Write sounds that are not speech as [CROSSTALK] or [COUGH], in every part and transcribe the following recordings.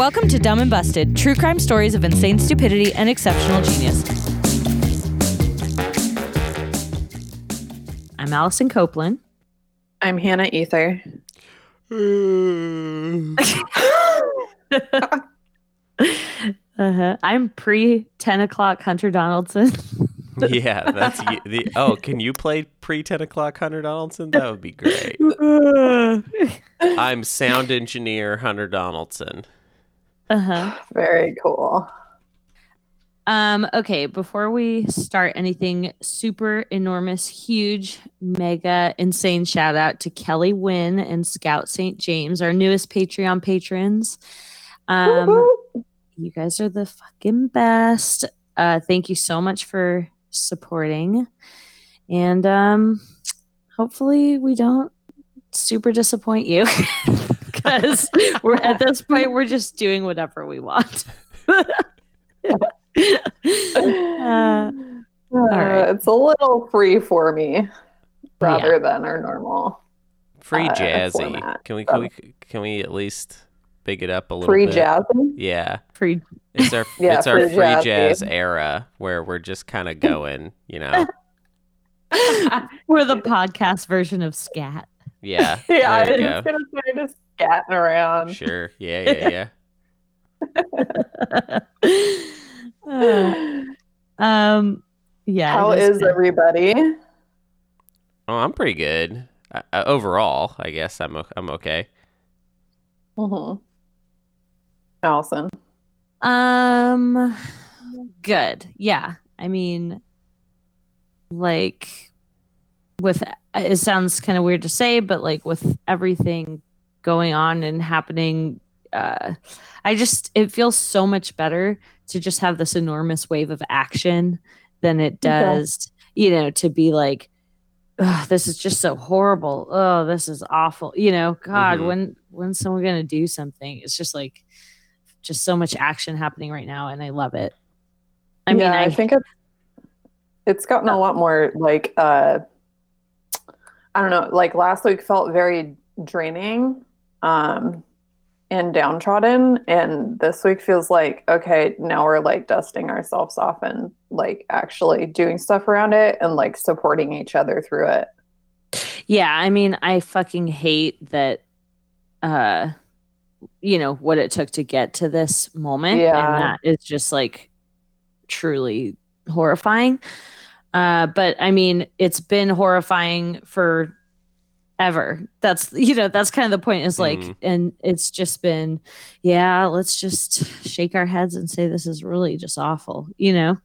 Welcome to Dumb and Busted, true crime stories of insane stupidity and exceptional genius. I'm Allison Copeland. I'm Hannah Ether. uh-huh. I'm pre 10 o'clock Hunter Donaldson. [LAUGHS] yeah, that's you. The, oh, can you play pre 10 o'clock Hunter Donaldson? That would be great. [LAUGHS] I'm sound engineer Hunter Donaldson. Uh-huh. Very cool. Um, okay, before we start anything super enormous, huge, mega, insane shout out to Kelly Wynn and Scout St. James, our newest Patreon patrons. Um, Woo-hoo. you guys are the fucking best. Uh, thank you so much for supporting. And um, hopefully we don't super disappoint you [LAUGHS] because we're at this point we're just doing whatever we want. [LAUGHS] Uh, Uh, right. It's a little free for me rather than our normal Free Uh, jazzy. format. Can we can we can we at least big it up a little free bit? jazzy. Yeah. free It's our [LAUGHS] Yeah, it's our free free jazzy. jazz era where we're just kind of going, you know. [LAUGHS] we're the podcast version of scat. Yeah. Yeah, I was go. gonna say just scatting around. Sure. Yeah, yeah, yeah. [LAUGHS] [SIGHS] Um yeah How it was is good. everybody? Oh, I'm pretty good. Uh, uh, overall, I guess I'm o- I'm okay. Mm-hmm. Allison. Um, good. Yeah. I mean, like, with it sounds kind of weird to say, but like with everything going on and happening, uh, I just it feels so much better to just have this enormous wave of action than it Okay. does, you know, to be like. "Ugh, this is just so horrible. Oh, this is awful. You know, God, Mhm. when when's someone gonna do something? It's just like just so much action happening right now and I love it. I mean, I, I think it's it's gotten a lot more like uh I don't know, like last week felt very draining um and downtrodden and this week feels like okay, now we're like dusting ourselves off and like actually doing stuff around it and like supporting each other through it. yeah, I mean, I fucking hate that uh you know what it took to get to this moment Yeah. and that is just like truly horrifying. Uh but I mean, it's been horrifying for ever. That's you know, that's kind of the point is like Mhm. and it's just been yeah, let's just shake our heads and say this is really just awful, you know?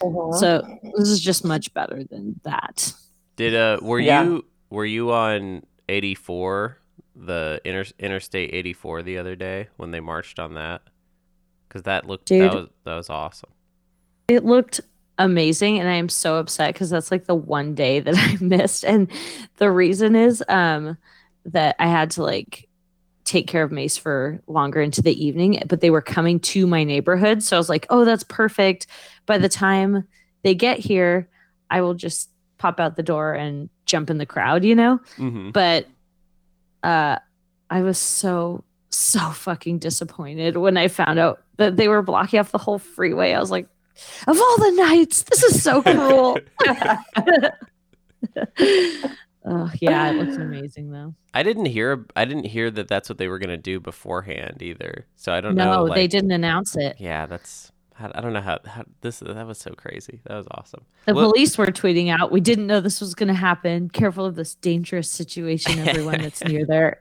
So this is just much better than that. Did uh were Yeah. you were you on 84 the inter- interstate 84 the other day when they marched on that? Cuz that looked Dude. that was that was awesome. It looked amazing and I am so upset because that's like the one day that [LAUGHS] I missed. And the reason is um that I had to like take care of Mace for longer into the evening, but they were coming to my neighborhood. So I was like, oh, that's perfect. By the time they get here, I will just pop out the door and jump in the crowd, you know? Mhm. but uh i was so so fucking disappointed when i found out that they were blocking off the whole freeway i was like of all the nights this is so cruel [LAUGHS] oh yeah it looks amazing though I didn't hear I didn't hear that that's what they were going to do beforehand either. So I don't know. no know they didn't announce it Yeah, that's I I don't know how, how this that was so crazy. That was awesome. the Well- police were tweeting out we didn't know this was going to happen careful of this dangerous situation [LAUGHS] everyone that's near there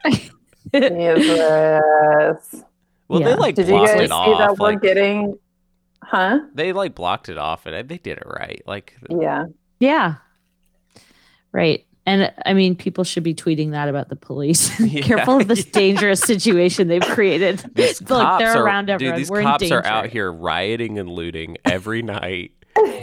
yes. [LAUGHS] Well, Yeah. they like Did you guys see it that off. we're Like, getting huh? they like blocked it off, and they did it right. Like, Yeah. Yeah. Right. And I mean, people should be tweeting that about the police. [LAUGHS] Yeah. Careful of this [LAUGHS] dangerous situation they've created. [LAUGHS] these Look, cops they're are, around dude, these We're cops are out here rioting and looting every night.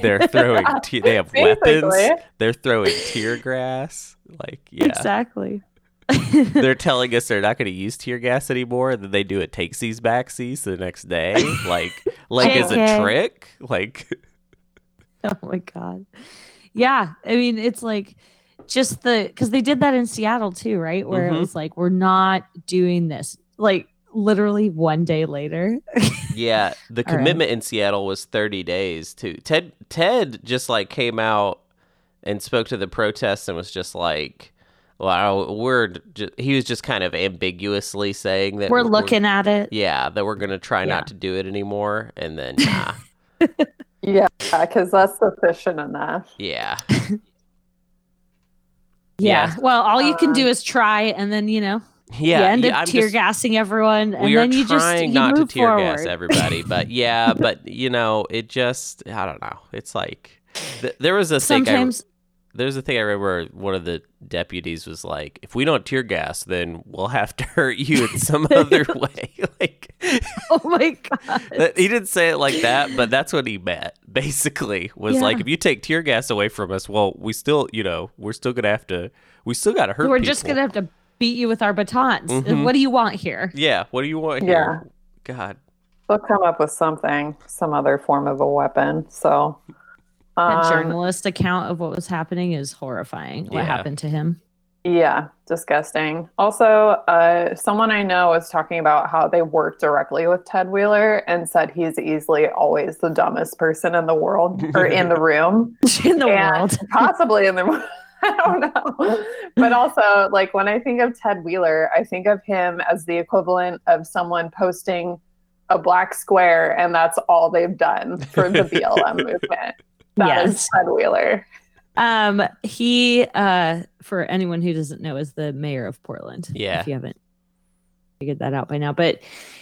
They're throwing. Te- they have weapons. They're throwing tear gas. Like, yeah. Exactly. [LAUGHS] They're telling us they're not going to use tear gas anymore. and Then they do a takesies backsies the next day. [LAUGHS] Like, like as a trick. Like, [LAUGHS] oh my God. Yeah. I mean, it's like just the, because they did that in Seattle too, right? Where Mhm. it was like, we're not doing this. Like, literally one day later. Yeah, the All right. commitment in Seattle was 30 days too. Ted Ted just like came out and spoke to the protests and was just like, "Wow, we're." Just, he was just kind of ambiguously saying that We're looking at it. Yeah, that we're gonna try Yeah. not to do it anymore, and then nah, [LAUGHS] Yeah, because that's sufficient enough. yeah, [LAUGHS] Yeah. Yeah. Well, all you can do Um, is try, and then you know yeah. you end yeah, up I'm tear just- gassing everyone, and then you just trying you not to tear forward. gas everybody, [LAUGHS] but yeah, but you know, it just I don't know. It's like th- there was a thing. I, Sometimes, there's a thing I remember where one of the deputies was like, "If we don't tear gas, then we'll have to [LAUGHS] hurt you in some [LAUGHS] other way." [LAUGHS] like oh my god, that, he didn't say it like that, but that's what he meant. Basically, was Yeah. like, if you take tear gas away from us, well, we still, you know, we're still gonna have to, we still gotta hurt. we're just gonna have to beat you with our batons. Mhm. What do you want here? Yeah. What do you want here? God. They'll come up with something, some other form of a weapon. So, That um, journalist account of what was happening is horrifying. What Yeah. happened to him? yeah, disgusting. Also, uh, someone I know was talking about how they worked directly with Ted Wheeler and said he's easily always the dumbest person in the world or in the [LAUGHS] room. in the And world. [LAUGHS] possibly in the world. [LAUGHS] I don't know. But also, like when I think of Ted Wheeler, I think of him as the equivalent of someone posting a black square, and that's all they've done for the BLM movement. That is Yes. Ted Wheeler. Um, he, uh, for anyone who doesn't know, is the mayor of Portland. Yeah. If you haven't figured that out by now, but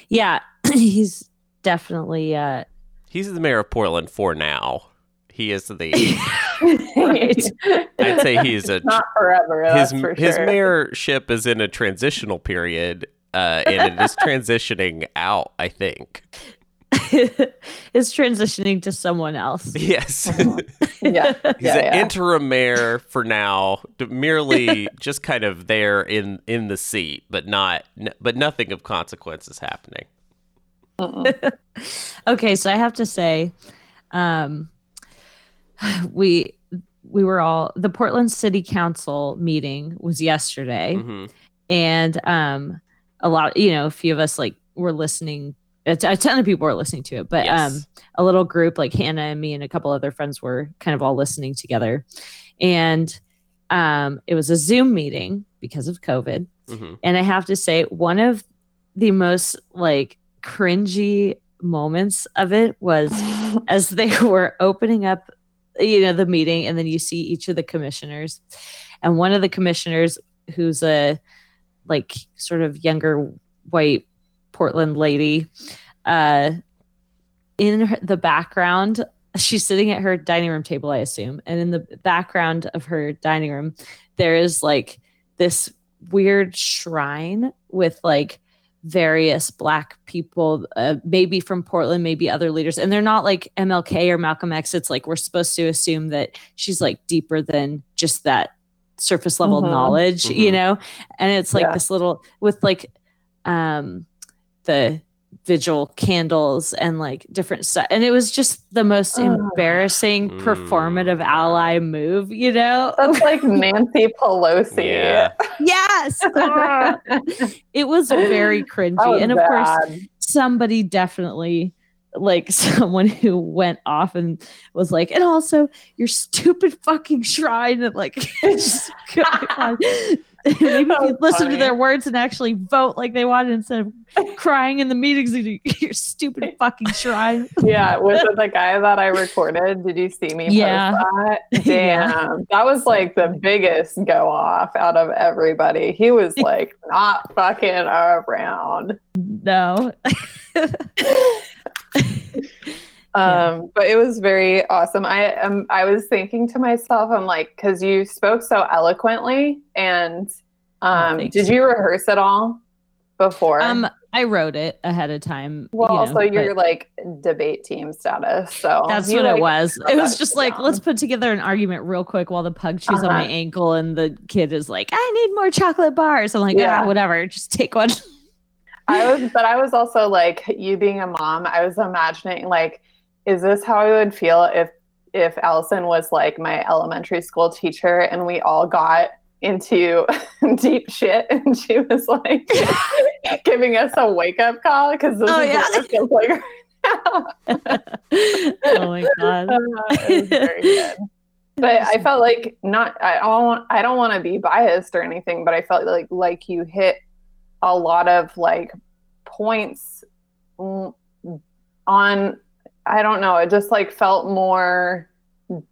yeah, [CLEARS THROAT] he's definitely, uh, He's the mayor of Portland for now. He is the. [LAUGHS] Right. I'd say he's a. Not forever. his That's for his sure. mayorship is in a transitional period, uh, and it is [LAUGHS] transitioning out. I think. [LAUGHS] is transitioning to someone else. Yes. [LAUGHS] Yeah, He's yeah, an yeah. interim mayor for now, merely [LAUGHS] just kind of there in in the seat, but not, but nothing of consequence is happening. Mm-mm. okay, so I have to say, um, [SIGHS] we we were all the Portland City Council meeting was yesterday, Mhm. and um, a lot, you know, a few of us like were listening. A t- a ton of people were listening to it, but Yes. um, a little group like Hannah and me and a couple other friends were kind of all listening together, and um, it was a Zoom meeting because of COVID. Mhm. And I have to say, one of the most like cringy moments of it was [LAUGHS] as they were opening up, you know, the meeting, and then you see each of the commissioners, and one of the commissioners who's a like sort of younger white Portland lady, uh, in her, the background. She's sitting at her dining room table, I assume. And in the background of her dining room, there is like this weird shrine with like various black people uh, maybe from portland maybe other leaders and they're not like mlk or malcolm x it's like we're supposed to assume that she's like deeper than just that surface level Mhm. knowledge you Mhm. know and it's like Yeah. this little with like um the vigil candles and like different stuff and it was just the most Ugh. embarrassing Mm. performative ally move you know That's like [LAUGHS] Nancy Pelosi. Yeah. yes Ah. [LAUGHS] it was very cringy was and of course somebody definitely like [LAUGHS] someone who went off and was like and also your stupid fucking shrine and like just [LAUGHS] maybe That you listen to their words and actually vote like they wanted instead of [LAUGHS] crying in the meetings [LAUGHS] your stupid fucking shrine yeah, was it the guy that I recorded? Did you see me Yeah. that? Yeah. Damn. That was like the biggest go off out of everybody. He was like not fucking around. no Um, but it was very awesome. I um I was thinking to myself, I'm like, because you spoke so eloquently and um thanks. did you rehearse it all before? um i wrote it ahead of time well, you know, also you're like debate team status. So [LAUGHS] That's what like, [LAUGHS] it was. It was just like, down. let's put together an argument real quick while the pug chews on my Uh-huh. ankle and the kid is like, I need more chocolate bars. I'm like, Yeah. yeah, whatever. Just take one. I was, but I was also like, you being a mom, I was imagining like, is this how I would feel if if Allison was like my elementary school teacher and we all got into [LAUGHS] deep shit and she was like [LAUGHS] giving us a wake up call because this Oh, is yeah. what it feels like [LAUGHS] oh my god. Uh, it was very good. But I felt like not I don't want I don't want to be biased or anything, but I felt like like you hit a lot of like points mm, on I don't know, it just like felt more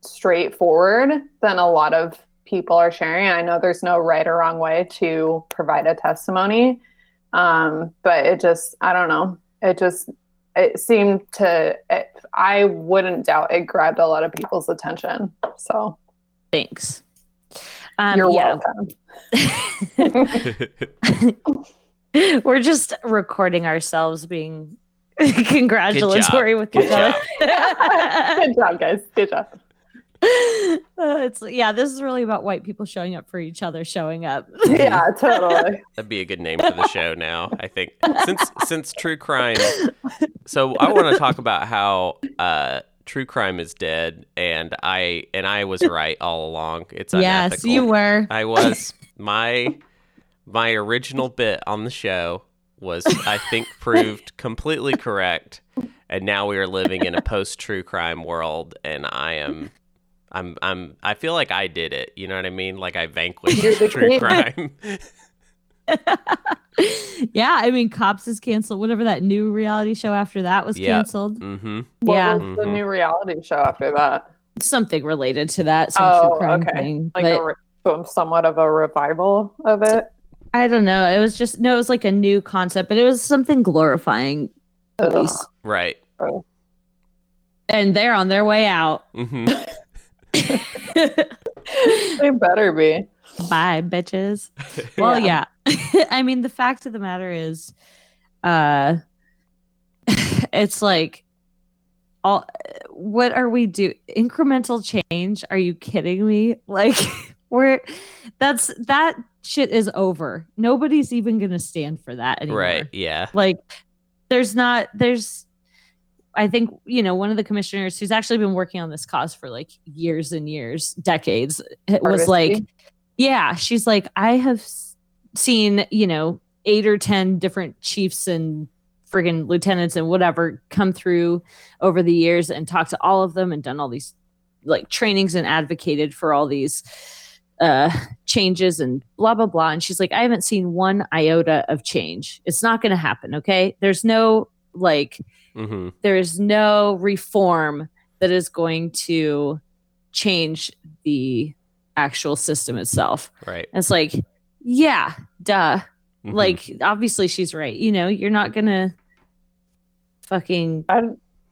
straightforward than a lot of people are sharing. I know there's no right or wrong way to provide a testimony. Um, but it just I don't know. It just it seemed to it, i wouldn't doubt it grabbed a lot of people's attention so Thanks. Um, you're yeah, welcome [LAUGHS] [LAUGHS] we're just recording ourselves being [LAUGHS] congratulatory with Good each [LAUGHS] other. good job guys good job Uh, it's yeah, this is really about white people showing up for each other, showing up. yeah [LAUGHS] totally That'd be a good name for the show now, I think. Since since true crime So I want to talk about how uh true crime is dead and I and I was right all along. It's yes, you were. I was my my original bit on the show was I think [LAUGHS] proved completely correct and now we are living in a post true crime world and I am I'm I'm I feel like I did it. You know what I mean? Like I vanquished true crime. [LAUGHS] yeah, I mean, Cops is canceled. Whatever that new reality show after that was Yeah. canceled. hmm what Yeah. was the Mhm. new reality show after that Something related to that. Some Oh, true crime okay. thing. like but a re- somewhat of a revival of it I don't know. It was just no, it was like a new concept, but it was something glorifying police. Right. And they're on their way out. Mm-hmm. [LAUGHS] they better be Bye, bitches. Well, yeah. [LAUGHS] I mean, the fact of the matter is, uh, [LAUGHS] it's like, all. What are we do? Incremental change? Are you kidding me? Like, we're that's that shit is over. Nobody's even gonna stand for that anymore. Right. Yeah. Like, there's not. There's. I think you know one of the commissioners who's actually been working on this cause for like years and years, decades. It was like yeah she's like i have seen you know eight or ten different chiefs and friggin lieutenants and whatever come through over the years and talked to all of them and done all these like trainings and advocated for all these uh changes and blah blah blah and she's like i haven't seen one iota of change it's not going to happen okay there's no like hmm there's no reform that is going to change the actual system itself. Right. And it's like, yeah, duh. Mhm. Like, obviously, she's right. You know, you're not gonna fucking I,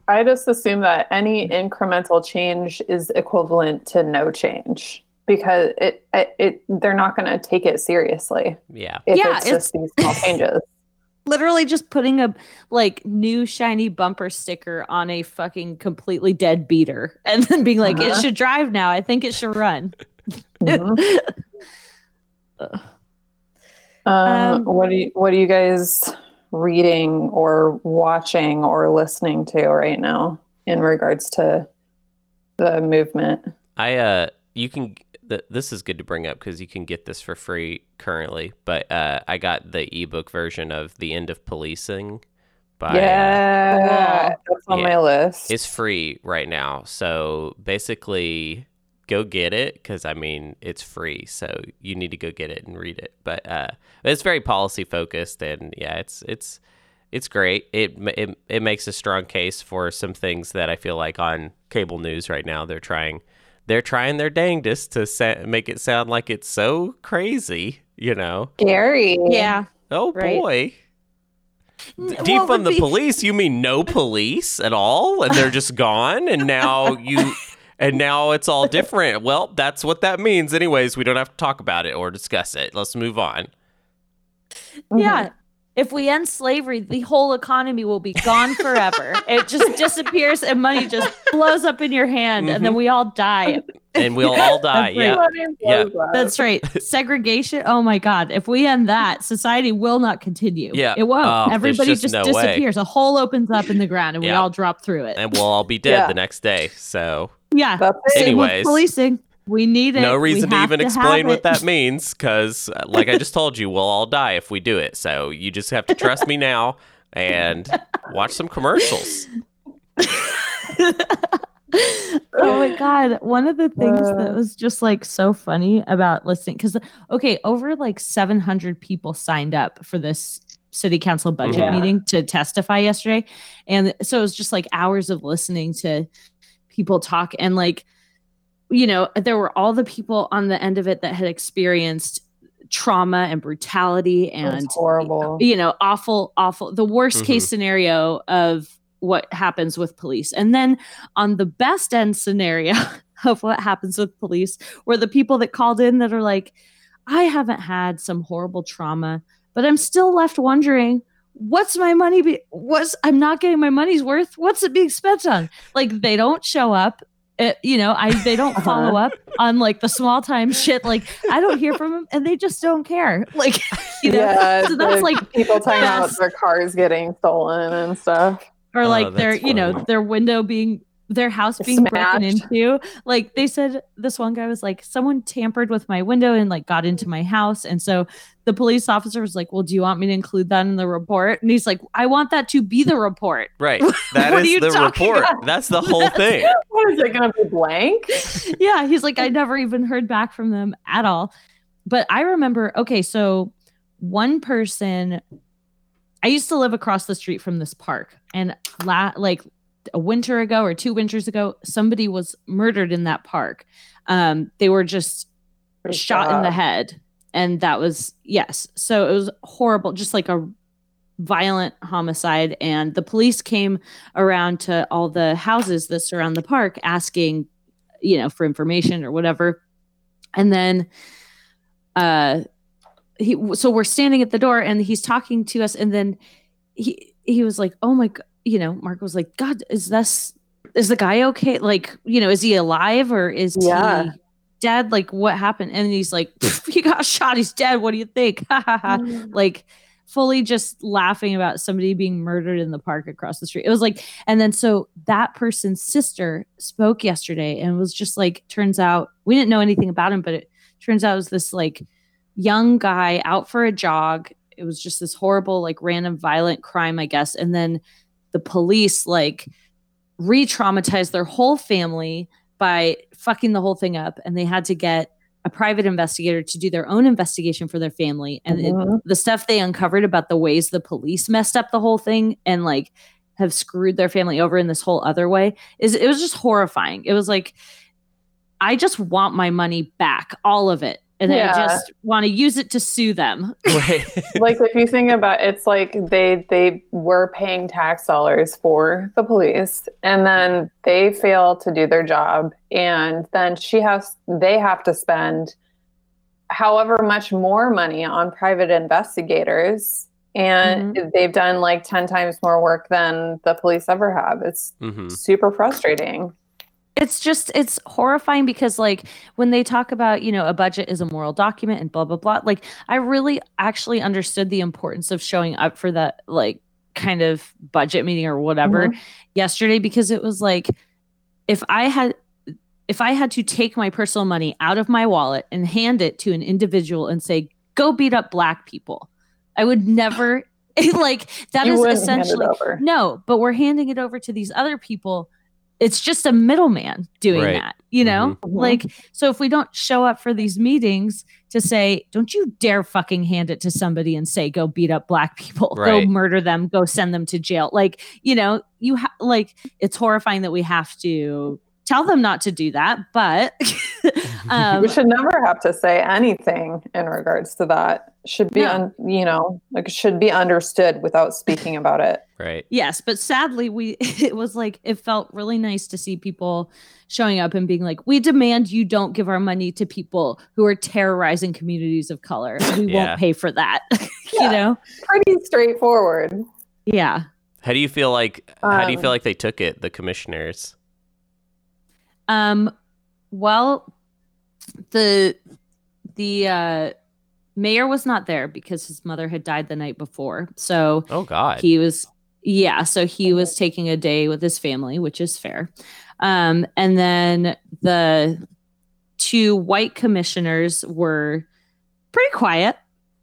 I just assume that any incremental change is equivalent to no change because it it, it they're not going to take it seriously yeah. if Yeah, it's just these small [LAUGHS] changes. literally just putting a like new shiny bumper sticker on a fucking completely dead beater [LAUGHS] and then being like, it Uh-huh. should drive now. I think it should run. [LAUGHS] Mhm. Um, Um, what do you what are you guys reading or watching or listening to right now in regards to the movement? I uh you can th- this is good to bring up because you can get this for free currently, but uh I got the ebook version of The End of Policing by uh, yeah, that's on Yeah. my list. it's free right now. So basically go get it because I mean it's free, so you need to go get it and read it. But uh, it's very policy focused, and yeah, it's it's it's great. It, it it makes a strong case for some things that I feel like on cable news right now they're trying they're trying their dangest to sa- make it sound like it's so crazy, you know. Scary. yeah. Oh Right. boy. N- D- what defund would the be- police you mean no [LAUGHS] police at all and they're just gone and now you and now it's all different well that's what that means anyways we don't have to talk about it or discuss it let's move on. Yeah. Mm-hmm. If we end slavery, the whole economy will be gone forever. it just [LAUGHS] disappears and money just blows up in your hand and then mm-hmm. we all die. and we'll all [LAUGHS] die That's right. yeah Yeah. That's right. [LAUGHS] Segregation. Oh my God. If we end that, society will not continue. Yeah. It won't. Oh, Everybody just just, no way. disappears. A hole opens up in the ground and we all drop through it. and we'll all be dead Yeah. the next day so yeah. That's it. Same with Anyways. policing. We need it. No We reason to even have explain what that means, because, like I just told you, we'll all die if we do it. So you just have to trust me now and watch some commercials. [LAUGHS] oh my god one of the things that Uh. was just like so funny about listening because okay over like 700 people signed up for this city council budget Yeah. meeting to testify yesterday and so it was just like hours of listening to people talk and like you know there were all the people on the end of it that had experienced trauma and brutality and horrible. you know awful awful the worst Mhm. case scenario of what happens with police and then on the best end scenario [LAUGHS] of what happens with police were the people that called in that are like i haven't had some horrible trauma but i'm still left wondering what's my money be what's i'm not getting my money's worth what's it being spent on like they don't show up it, you know i they don't uh-huh. follow up on like the small time shit like i don't hear from them and they just don't care [LAUGHS] like you know? Yeah, so that's like people talking about best- their cars getting stolen and stuff. or Oh, like their that's you know their window being their house being broken into like they said this one guy was like someone tampered with my window and like got into my house and so the police officer was like well do you want me to include that in the report and he's like i want that to be the report [LAUGHS] Right. [LAUGHS] That What are is you the report. about? That's the whole [LAUGHS] thing. What is it going to be blank? yeah he's like i never even heard back from them at all but i remember okay so one person i used to live across the street from this park and la- like a winter ago or two winters ago somebody was murdered in that park. Um they were just Pretty shot in the head. And that was yes. So it was horrible just like a violent homicide. And the police came around to all the houses that surround the park asking you know for information or whatever. And then uh he so we're standing at the door and he's talking to us. And then he he was like oh my god you know mark was like god is this is the guy okay like you know is he alive or is Yeah. he dead like what happened and he's like [LAUGHS] he got shot he's dead what do you think [LAUGHS] mm. like fully just laughing about somebody being murdered in the park across the street. It was like, and then so that person's sister spoke yesterday and was just like, turns out we didn't know anything about him, but it turns out it was this like young guy out for a jog. It was just this horrible, like random violent crime, I guess. And then the police like re traumatized their whole family by fucking the whole thing up. And they had to get a private investigator to do their own investigation for their family. And it, Mhm. the stuff they uncovered about the ways the police messed up the whole thing and like have screwed their family over in this whole other way is it was just horrifying. It was like I just want my money back, all of it. And I Yeah. just want to use it to sue them. [LAUGHS] Right. like if you think about it's like they they were paying tax dollars for the police and then they fail to do their job and then she has they have to spend however much more money on private investigators and they've done like 10 times more work than the police ever have it's hmm super frustrating it's just it's horrifying because like when they talk about you know a budget is a moral document and blah blah blah like i really actually understood the importance of showing up for that like kind of budget meeting or whatever mm-hmm. yesterday because it was like if i had if i had to take my personal money out of my wallet and hand it to an individual and say go beat up black people i would never [LAUGHS] like that you is wouldn't hand it essentially over. no, but we're handing it over to these other people. It's just a middleman doing Right. that, you know? Mhm. Like, so if we don't show up for these meetings to say, don't you dare fucking hand it to somebody and say, go beat up black people, [LAUGHS] Right. go murder them, go send them to jail. Like, you know, you have, like, it's horrifying that we have to tell them not to do that, but, [LAUGHS] um, we should never have to say anything in regards to that should be No. un, you know like should be understood without speaking about it Right. Yes, but sadly, we [LAUGHS] it was like it felt really nice to see people showing up and being like, "We demand you don't give our money to people who are terrorizing communities of color. We Yeah. won't pay for that." [LAUGHS] you Yeah. know? pretty straightforward Yeah. How do you feel like? how do you Um, feel like they took it, the commissioners? Um. Well, the the uh, mayor was not there because his mother had died the night before, so Oh God. he was yeah so he was taking a day with his family which is fair um and then the two white commissioners were pretty quiet.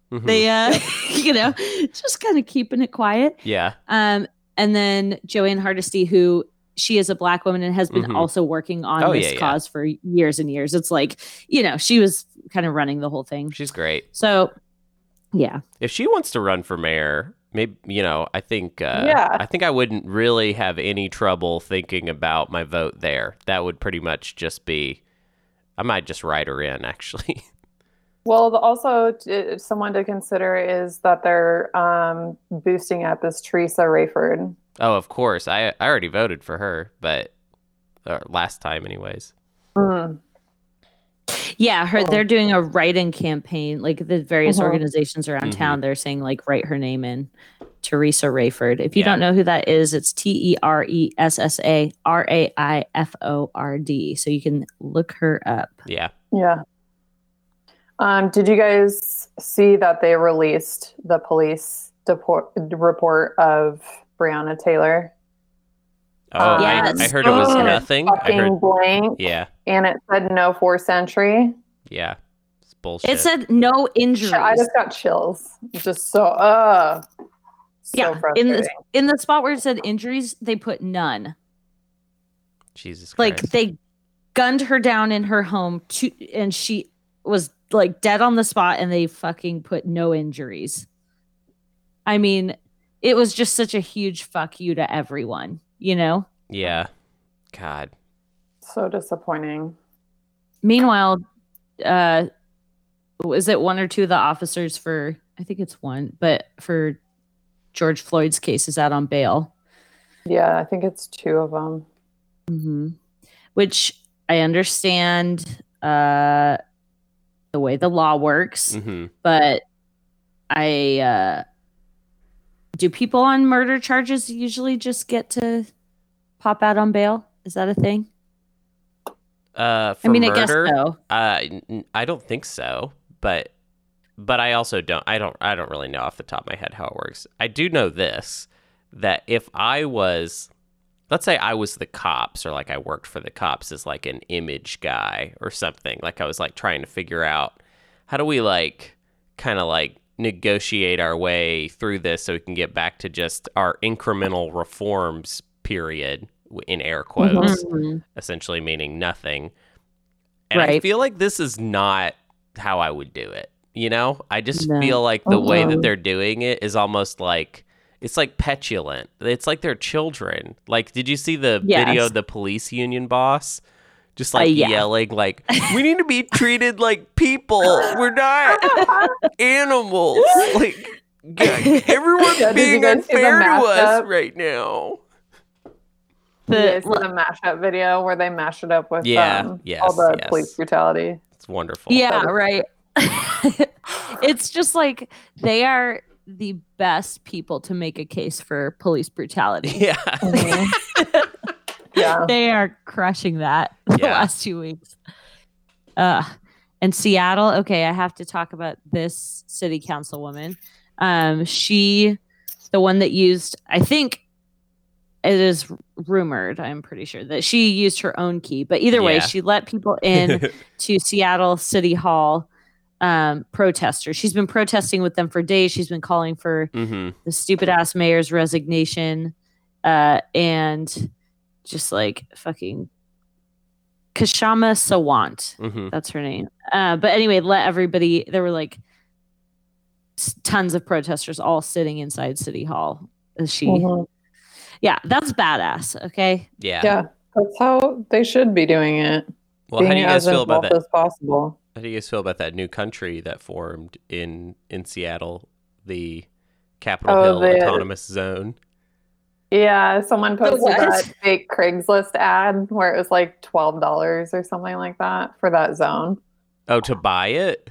Mhm. They, uh, [LAUGHS] [LAUGHS] you know, just kind of keeping it quiet. yeah. Um, and then Jo Ann Hardesty, who she is a black woman and has been Mhm. also working on Oh, this yeah, yeah. cause for years and years. It's like, you know, she was kind of running the whole thing. She's great. So, yeah. If she wants to run for mayor, maybe you know, I think uh, Yeah. I think I wouldn't really have any trouble thinking about my vote there. That would pretty much just be I might just write her in actually. [LAUGHS] Well, also t- someone to consider is that they're um, boosting up is Teressa Raiford. Oh, of course. I I already voted for her, but uh, last time anyways. Mm. Yeah, her Cool. they're doing a write-in campaign. Like the various Mhm. organizations around Mhm. town, they're saying like write her name in. Teressa Raiford. If you Yeah. don't know who that is, it's T E R E S S A R A I F O R D. So you can look her up. Yeah. Yeah. Um, did you guys see that they released the police deport- report of Breonna Taylor? Oh, I, Yes. I heard it was Oh. nothing. I heard blank, Yeah. and it said no forced entry. Yeah. It's bullshit. It said no injuries. I just got chills. Just so, uh, so Yeah, in the in the spot where it said injuries, they put none. Jesus Christ. Like they gunned her down in her home to, and she was like dead on the spot, and they fucking put no injuries. I mean, it was just such a huge fuck you to everyone, you know. Yeah. God. so disappointing. Meanwhile, uh, was it one or two of the officers for? I think it's one, but for George Floyd's case is out on bail. Yeah, I think it's two of them. hmm Which I understand uh, the way the law works, hmm but I uh, do people on murder charges usually just get to pop out on bail? Is that a thing? Uh, for I mean, murder, I guess so. Uh, I don't think so, but but I also don't. I don't. I don't really know off the top of my head how it works. I do know this that if I was, let's say I was the cops, or like I worked for the cops as like an image guy or something. Like I was like trying to figure out how do we like kind of like negotiate our way through this so we can get back to just our incremental reforms period in air quotes Mhm. essentially meaning nothing. And I feel like this is not how I would do it. You know, I just No. feel like the way that they're doing it is almost like it's like petulant. It's like they're children. Like, did you see the video of the police union boss? Just Uh, like yeah. yelling, like, [LAUGHS] we need to be treated like people. We're not [LAUGHS] animals. Like, g- everyone's Yeah, [LAUGHS] being guys see the unfair to us right now. The, The- you the mashup video where they mash it up with Yeah, um, yes, all the yes. police brutality. It's wonderful. Yeah, right. it's just like they are the best people to make a case for police brutality. Yeah. Yeah. [LAUGHS] they are crushing that the Yeah. last two weeks. Uh, and Seattle, okay, I have to talk about this city councilwoman. Um, she, the one that used, I think it is rumored, I'm pretty sure that she used her own key, but either way, Yeah. she let people in [LAUGHS] to Seattle City Hall um, protesters. She's been protesting with them for days. She's been calling for hmm the stupid ass mayor's resignation uh, and just like fucking Kshama Sawant. hmm That's her name. Uh, but anyway, let everybody, there were like tons of protesters all sitting inside City Hall. As she, Mhm. yeah, that's badass. Okay. Yeah. Yeah, that's how they should be doing it. Well, how do you guys feel about that? as possible. How do you guys feel about that new country that formed in in Seattle, the Capitol Oh, Hill the- Autonomous Zone? Yeah, someone posted what? that fake Craigslist ad where it was like twelve dollars or something like that for that zone Oh, to buy it?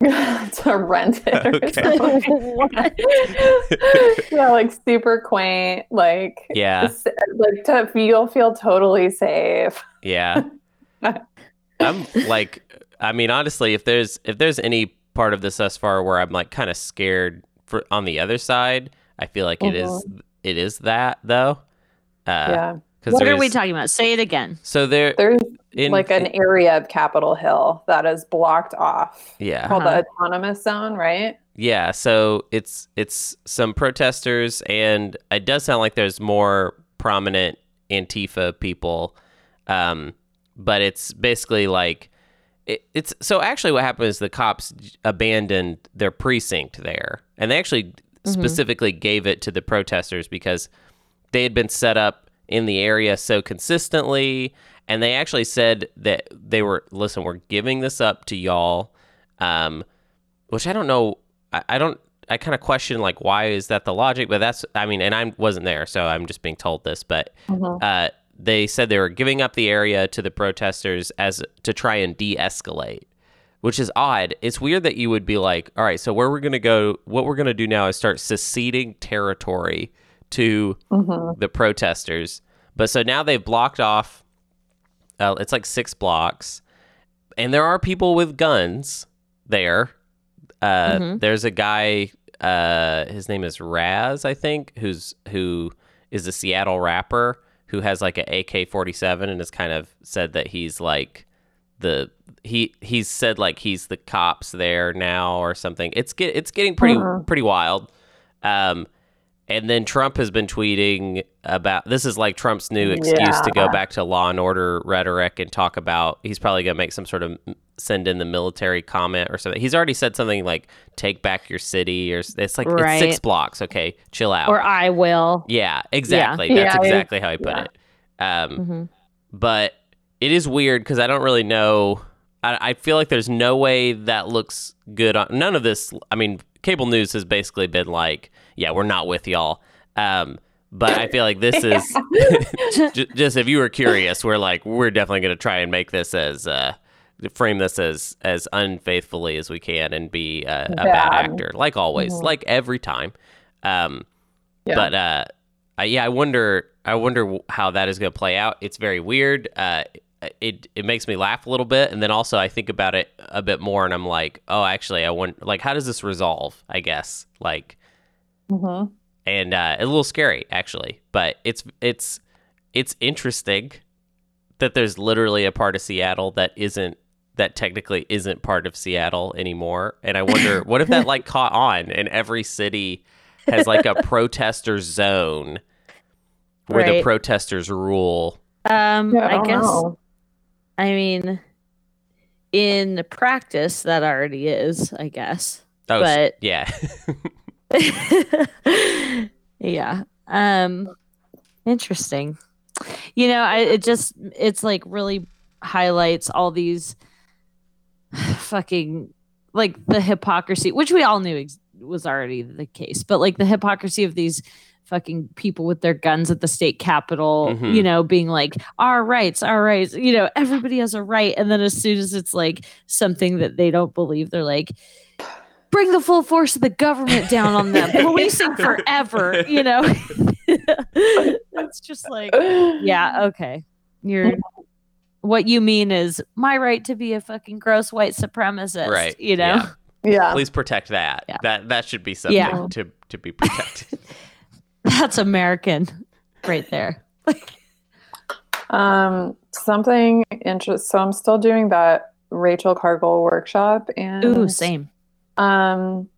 [LAUGHS] to rent it. Or Okay. something. [LAUGHS] [LAUGHS] Yeah, like super quaint. Like Yeah, like to you'll feel totally safe. yeah. I'm like, I mean, honestly, if there's if there's any part of this thus far where I'm like kind of scared for on the other side, I feel like it is Mhm. It is that though. Uh, yeah, What are we talking about? Say it again. So there, There's in, like an area of Capitol Hill that is blocked off yeah, called Uh-huh. the autonomous zone, right? yeah. So it's it's some protesters, and it does sound like there's more prominent Antifa people, um, but it's basically like it, it's so actually what happened is the cops abandoned their precinct there, and they actually specifically gave it to the protesters because they had been set up in the area so consistently and they actually said that they were listen we're giving this up to y'all um, which i don't know i, I don't i kind of question like why is that the logic? But that's i mean and i wasn't there so i'm just being told this but uh, they said they were giving up the area to the protesters as to try and de-escalate which is odd. It's weird that you would be like, all right, so where we're going to go, what we're going to do now is start seceding territory to Mm-hmm. the protesters. But so now they've blocked off, uh, it's like six blocks, and there are people with guns there. Uh, Mhm. There's a guy, uh, his name is Raz, I think, who's who is a Seattle rapper who has like an AK 47 and has kind of said that he's like the he he's said like he's the cops there now or something. It's get it's getting pretty Mhm. pretty wild. Um, and then Trump has been tweeting about this is like Trump's new excuse to go back to law and order rhetoric and talk about he's probably going to make some sort of send in the military comment or something. He's already said something like take back your city or it's like it's six blocks, okay? Chill out. Or I will. yeah, exactly. Yeah, That's I- exactly how he put yeah. it. Um Mhm. but it is weird because I don't really know. I, I feel like there's no way that looks good on none of this. I mean, cable news has basically been like, yeah, we're not with y'all. Um, but I feel like this [LAUGHS] is [LAUGHS] ju- just if you were curious, we're like, we're definitely going to try and make this as uh, frame this as as unfaithfully as we can and be uh, a bad Bad. actor, like always, Mhm. like every time. Um, Yeah. but uh, I, yeah, I wonder. I wonder how that is going to play out. It's very weird. Uh, it it makes me laugh a little bit, and then also I think about it a bit more, and I'm like, oh, actually, I want like, how does this resolve? I guess like, Mhm. and uh, a little scary actually, but it's it's it's interesting that there's literally a part of Seattle that isn't that technically isn't part of Seattle anymore, and I wonder [LAUGHS] what if that like caught on and every city has like a [LAUGHS] protester zone where the protesters rule. Um, Yeah, I I, guess. know. I mean, in practice, that already is. I guess. Oh, But- yeah, [LAUGHS] yeah. Um interesting. You know, I it just it's like really highlights all these [SIGHS] fucking like the hypocrisy, which we all knew ex- was already the case, but like the hypocrisy of these fucking people with their guns at the state capitol, Mhm. you know, being like our rights, our rights, you know, everybody has a right and then as soon as it's like something that they don't believe, they're like bring the full force of the government down on them. Policing [LAUGHS] forever, you know. [LAUGHS] it's just like, yeah, okay. You're what you mean is my right to be a fucking gross white supremacist, right. You know. Yeah. Yeah. Please protect that. Yeah. That that should be something Yeah. to to be protected. [LAUGHS] That's American right there. Um, something interesting. So I'm still doing that Rachel Cargle workshop, and Ooh, same. Um,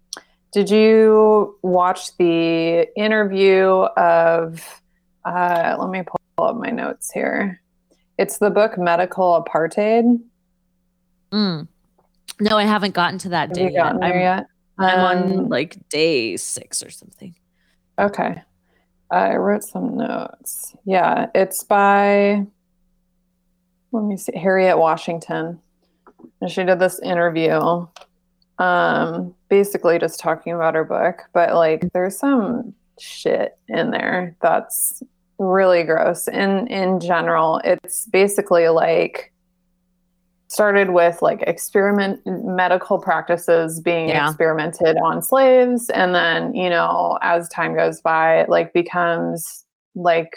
did you watch the interview of? Uh, let me pull up my notes here. It's the book Medical Apartheid. Mm. No, I haven't gotten to that Have day yet. I'm, yet? I'm Um, on like day six or something. Okay. I wrote some notes. Yeah, it's by, let me see, Harriet Washington. And she did this interview, um, basically just talking about her book, but like there's some shit in there that's really gross. In in general, it's basically like started with like experiment medical practices being Yeah. experimented on slaves and then you know as time goes by it like becomes like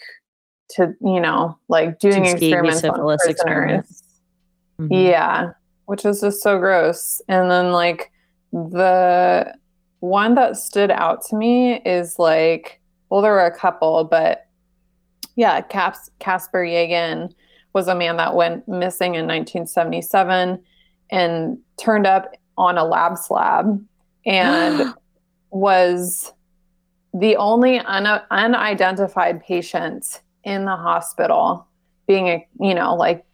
to you know like doing Tuskegee experiments on syphilis experiments. Mhm. yeah which is just so gross and then like the one that stood out to me is like well there were a couple but Yeah, Caps, Casper Yagan was a man that went missing in 1977 and turned up on a lab slab and [GASPS] was the only un- unidentified patient in the hospital being a you know like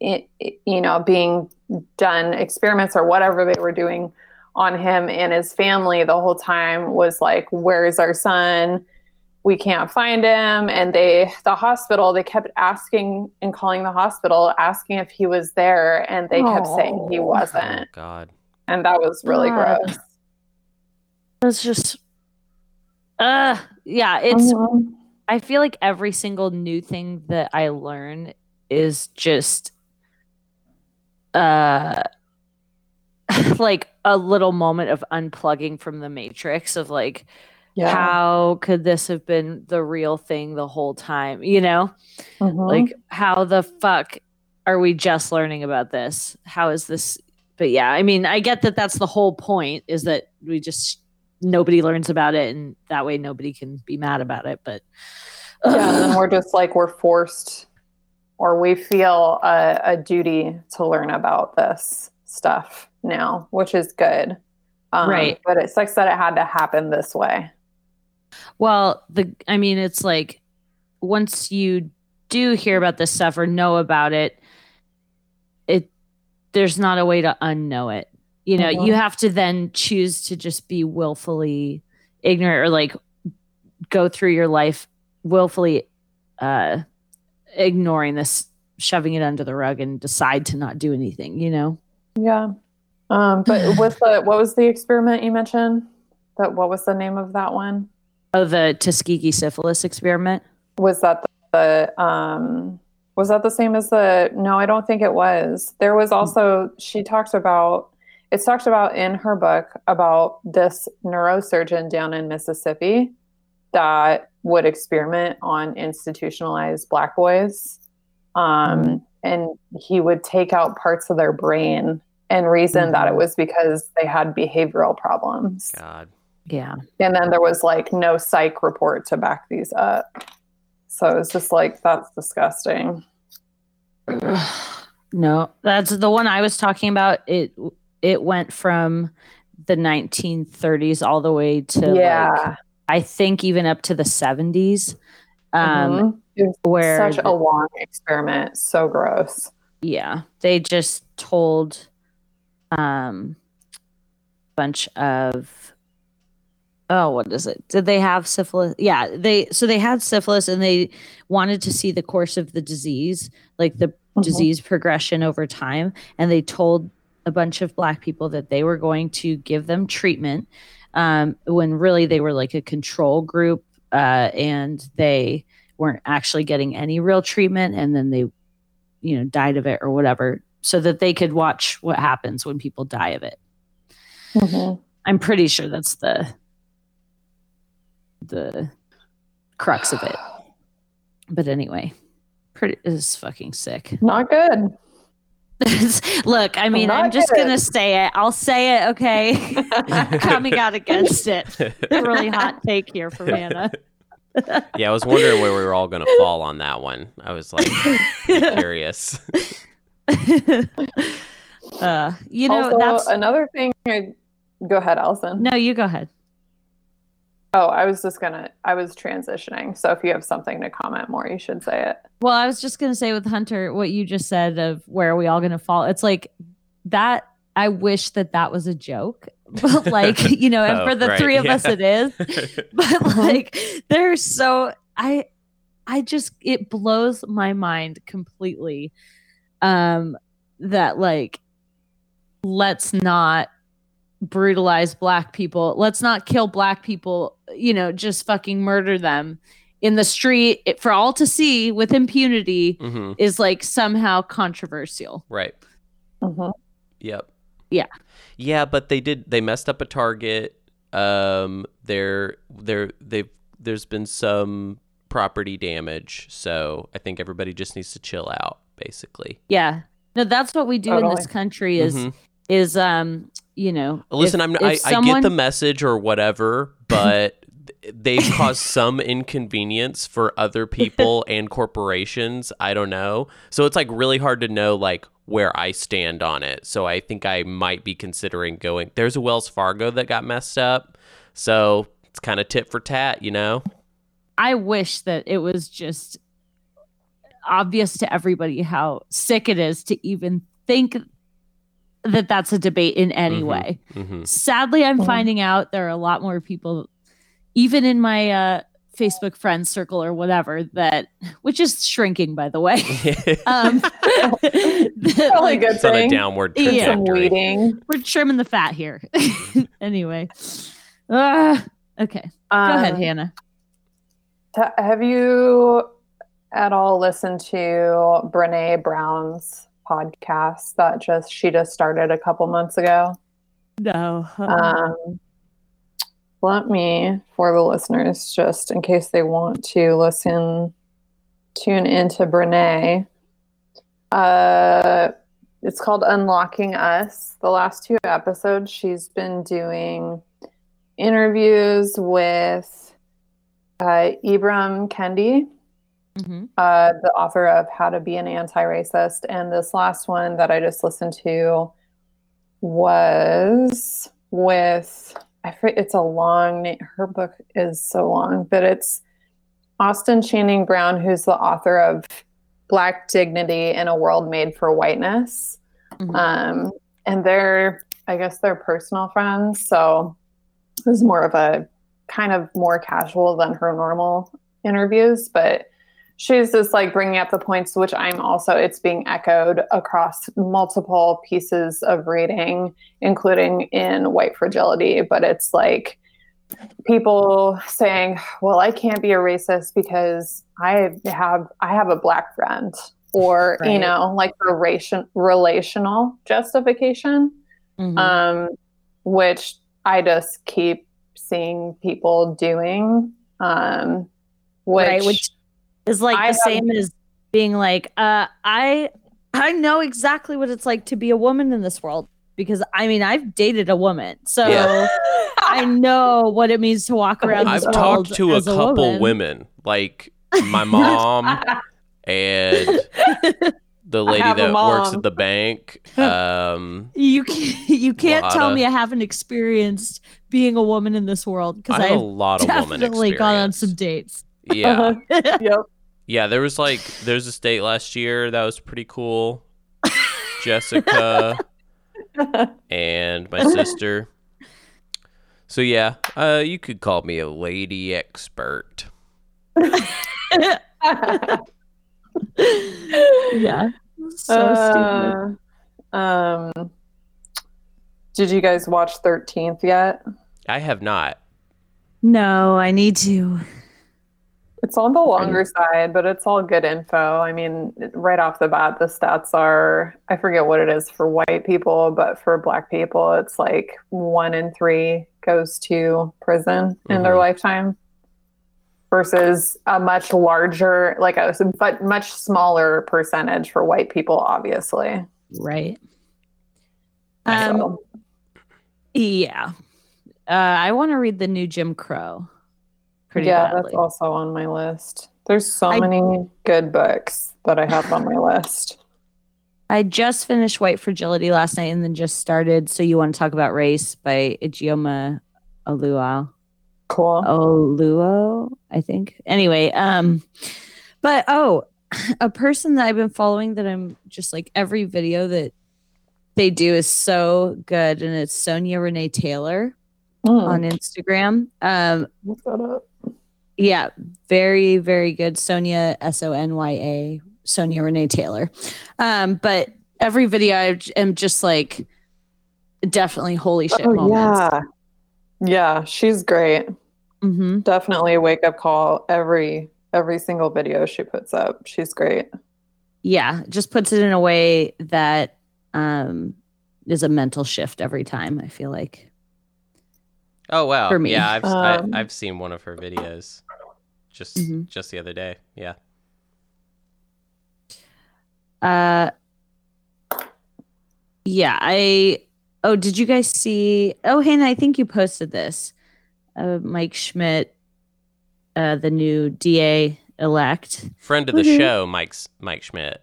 it, you know being done experiments or whatever they were doing on him and his family the whole time was like where's our son we can't find him and they the hospital they kept asking and calling the hospital asking if he was there and they kept saying he wasn't Oh, God. and that was really God. gross It's just, uh, yeah. It's. I feel like every single new thing that I learn is just, uh, [LAUGHS] like a little moment of unplugging from the matrix of like, yeah how could this have been the real thing the whole time? You know, Mhm. like how the fuck are we just learning about this? How is this? But yeah, I mean, I get that that's the whole point is that we just nobody learns about it and that way nobody can be mad about it. But yeah and then we're [SIGHS] just like we're forced or we feel a, a duty to learn about this stuff now which is good um, Right. but it sucks that it had to happen this way Well, the I mean, it's like once you do hear about this stuff or know about it, it there's not a way to unknow it. You know, you have to then choose to just be willfully ignorant or like go through your life willfully uh ignoring this, shoving it under the rug and decide to not do anything, you know? yeah um, but [SIGHS] with the what was the experiment you mentioned that what was the name of that one Oh, the Tuskegee syphilis experiment. was that the, the um was that the same as the no i don't think it was there was also she talked about it's talked about in her book about this neurosurgeon down in mississippi that would experiment on institutionalized black boys um, and he would take out parts of their brain and reason that it was because they had behavioral problems God. Yeah. and then there was like no psych report to back these up. So it was just like, that's disgusting. [SIGHS] no, that's the one I was talking about. It it went from the 1930s all the way to like, yeah. I think even up to the 70s. Um, Mhm. It was where such the- a long experiment. So gross. yeah, they just told um bunch of oh what is it? Did they have syphilis? Yeah they so they had syphilis and they wanted to see the course of the disease like the Mhm. disease progression over time. And they told a bunch of black people that they were going to give them treatment um, when really they were like a control group uh, and they weren't actually getting any real treatment. And then they you know died of it or whatever so that they could watch what happens when people die of it. Mhm. i'm pretty sure that's the the crux of it but anyway pretty is fucking sick [LAUGHS] Not good. look i mean i'm Not just good. gonna say it i'll say it okay [LAUGHS] coming out against it [LAUGHS] really hot take here for hannah yeah, I was wondering where we were all going to fall on that one. I was like curious. uh you know also, that's another thing. I, go ahead, Allison. no you go ahead Oh, I was just gonna. I was transitioning. So if you have something to comment more, you should say it. Well, I was just going to say with Hunter, what you just said of where are we all going to fall? It's like that. I wish that that was a joke, [LAUGHS] but like, [LAUGHS] you know, and Oh, for the right, three of us, it is. [LAUGHS] But like, they're so, I, I just, it blows my mind completely um, that like, let's not brutalize black people. Let's not kill black people, you know, just fucking murder them in the street it- for all to see with impunity hmm is like somehow controversial. Right. Mhm. Yep. Yeah. Yeah, but they did. They messed up a target. Um, there, there, they. There's been some property damage, so I think everybody just needs to chill out, basically. Yeah. No, that's what we do in this country is Mhm. is um, you know, Listen, if- I'm. if I, I get the message or whatever, but they've [LAUGHS] caused some inconvenience for other people [LAUGHS] and corporations. I don't know. So it's like really hard to know like where I stand on it. So I think I might be considering going. There's a Wells Fargo that got messed up. So it's kind of tit for tat, you know? I wish that it was just obvious to everybody how sick it is to even think that that's a debate in any Mhm. way. hmm Sadly, I'm Mhm. finding out there are a lot more people, even in my uh, Facebook friends circle or whatever, that which is shrinking, by the way. [LAUGHS] um, that, Probably like, good it's on a downward Yeah. Trajectory. weeding. we're trimming the fat here. [LAUGHS] [LAUGHS] anyway, uh, okay, go ahead, Um, Hannah. Ta- Have you at all listened to Brene Brown's podcast that just she just started a couple months ago? No, Um, let me, for the listeners, just in case they want to listen, tune into Brene. Uh, it's called Unlocking Us. The last two episodes, she's been doing interviews with uh, Ibram Kendi, Mhm. uh, the author of How to Be an Anti-Racist, and this last one that I just listened to was with I forget, it's a long name. Her book is so long, but it's Austin Channing Brown, who's the author of Black Dignity in a World Made for Whiteness. Mhm. Um, and they're, I guess, they're personal friends. So it was more of a kind of more casual than her normal interviews, but she's just like bringing up the points which i'm also it's being echoed across multiple pieces of reading including in white fragility but it's like people saying well i can't be a racist because i have i have a black friend or you know like a ration, relational justification Mhm. um, which I just keep seeing people doing. Um, which, right, which is like I the same as being like, uh, I I know exactly what it's like to be a woman in this world because I mean I've dated a woman, so Yeah. I know what it means to walk around. I've this talked to a as couple woman. women, like my mom and [LAUGHS] the lady that works at the bank. Um, You can't, you can't tell Lotta. me I haven't experienced being a woman in this world because I have a I've lot of woman definitely gone on some dates. Yeah, [LAUGHS] yep. Yeah. There was like there's this date last year that was pretty cool. Jessica [LAUGHS] and my sister. So yeah, uh, you could call me a lady expert. yeah, so stupid. Uh, um, did you guys watch Thirteenth yet? I have not. No, I need to. It's on the longer side, but it's all good info. I mean, right off the bat, the stats are I forget what it is for white people, but for black people, it's like one in three goes to prison in their Mhm. lifetime versus a much larger, like a but much smaller percentage for white people, obviously. Right. Um, So, yeah. Uh, I want to read the new Jim Crow. Pretty yeah, badly. that's also on my list. There's so I- many good books that I have on my list. I just finished White Fragility last night and then just started So You Want to Talk About Race by Ijeoma Oluo. Cool. Oluo, I think. Anyway, um, but oh, a person that I've been following that I'm just like every video that they do is so good, and it's Sonya Renee Taylor Mm, on Instagram. Um, look that up. Yeah, very, very good. Sonya S O N Y A, Sonya Renee Taylor. Um, but every video I am just like definitely holy shit Oh, moments. yeah. Yeah, she's great. hmm Definitely a wake up call every every single video she puts up. She's great. yeah just puts it in a way that um is a mental shift every time i feel like Oh wow! For me. Yeah, I've I, Um, I've seen one of her videos, just Mhm. just the other day. Yeah. uh yeah i oh did you guys see oh hannah i think you posted this uh, mike schmidt uh, the new DA elect, Friend of the Woohoo. show, Mike's Mike Schmidt,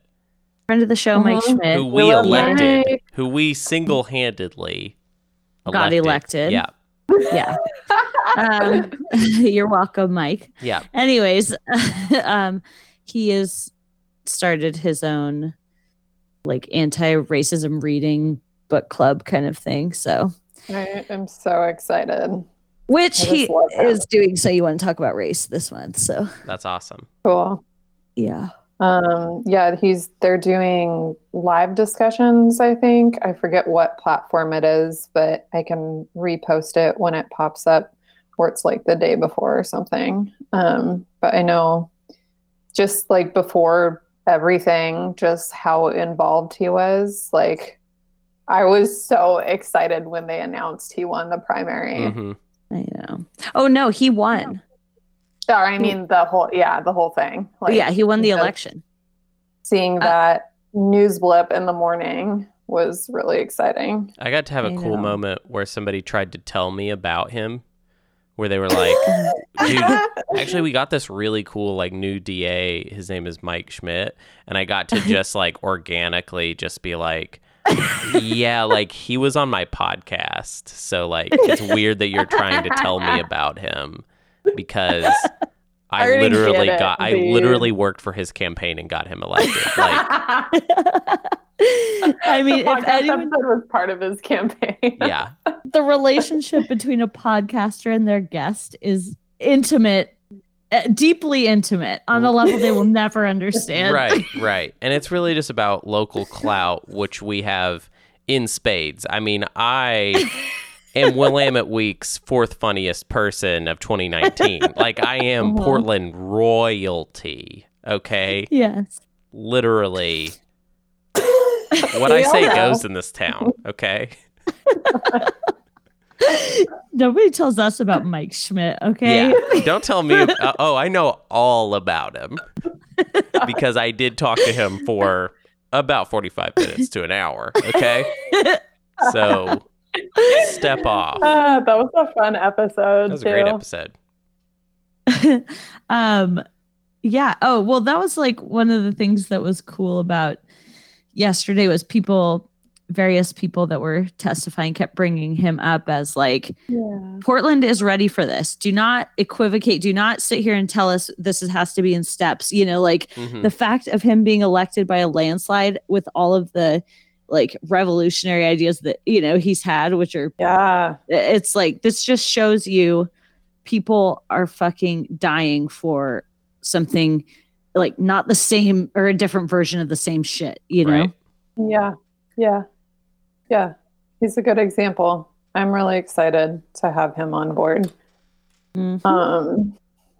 friend of the show, Mike Mhm. Schmidt, who we elected, Mike. who we single handedly got elected. Yeah, Yeah. [LAUGHS] Um, [LAUGHS] you're welcome, Mike. yeah. Anyways, [LAUGHS] um, he has started his own like anti-racism reading book club kind of thing. So, I am so excited. which he just love that. is doing. So you want to talk about race this month? So That's awesome. Cool. yeah. Um, yeah, he's they're doing live discussions, I think. I forget what platform it is, but I can repost it when it pops up or it's like the day before or something. Um, but I know just like before everything, just how involved he was. Like I was so excited when they announced he won the primary. hmm I know. Oh no, he won. Or I mean the whole yeah, the whole thing. Like yeah, he won the election. seeing Uh, that news blip in the morning was really exciting. I got to have a I cool know. moment where somebody tried to tell me about him, where they were like, [LAUGHS] dude, actually, we got this really cool, like, new DA. His name is Mike Schmidt. And I got to [LAUGHS] just, like, organically just be like, yeah, [LAUGHS] like, he was on my podcast. So, like, it's weird that you're trying to tell me about him because. [LAUGHS] I, I literally get it, got. I dude. literally worked for his campaign and got him elected. Like, [LAUGHS] I mean, the if anyone, was part of his campaign. yeah, [LAUGHS] the relationship between a podcaster and their guest is intimate, uh, deeply intimate on a level they will never understand. Right, right. And it's really just about local clout, which we have in spades. I mean, I am Willamette Week's fourth funniest person of 2019. [LAUGHS] Like, I am. Portland royalty. Okay, Yes. literally, [LAUGHS] what I say know. goes in this town. Okay, [LAUGHS] Nobody tells us about Mike Schmidt, okay? yeah. Don't tell me. Uh, oh, I know all about him because I did talk to him for about 45 minutes to an hour. Okay, so step off. [LAUGHS] Ah, that was a fun episode. That was a great episode. [LAUGHS] um yeah oh well that was like one of the things that was cool about yesterday was people various people that were testifying kept bringing him up as like Yeah. portland is ready for this do not equivocate do not sit here and tell us this is, has to be in steps you know like Mhm. the fact of him being elected by a landslide with all of the like revolutionary ideas that you know he's had which are Yeah. it's like this just shows you people are fucking dying for something like not the same or a different version of the same shit you know Right. Yeah. Yeah. Yeah. He's a good example. I'm really excited to have him on board. Mhm. Um,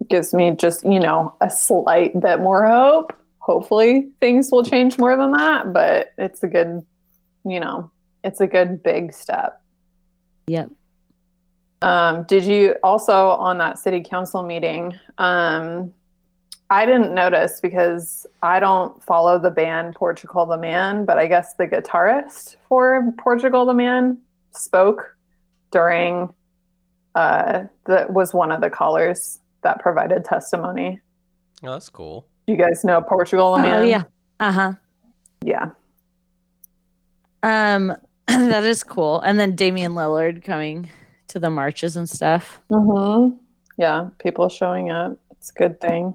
gives me just, you know, a slight bit more hope. Hopefully things will change more than that, but it's a good, you know, it's a good big step. yep Um, did you also on that city council meeting? Um, I didn't notice because I don't follow the band Portugal the Man, but I guess the guitarist for Portugal the Man spoke during uh that was one of the callers that provided testimony. Oh, that's cool. You guys know Portugal the Man? oh yeah uh-huh Yeah. Um [CLEARS THROAT] that is cool and then damian lillard coming to the marches and stuff hmm Yeah, people showing up. It's a good thing.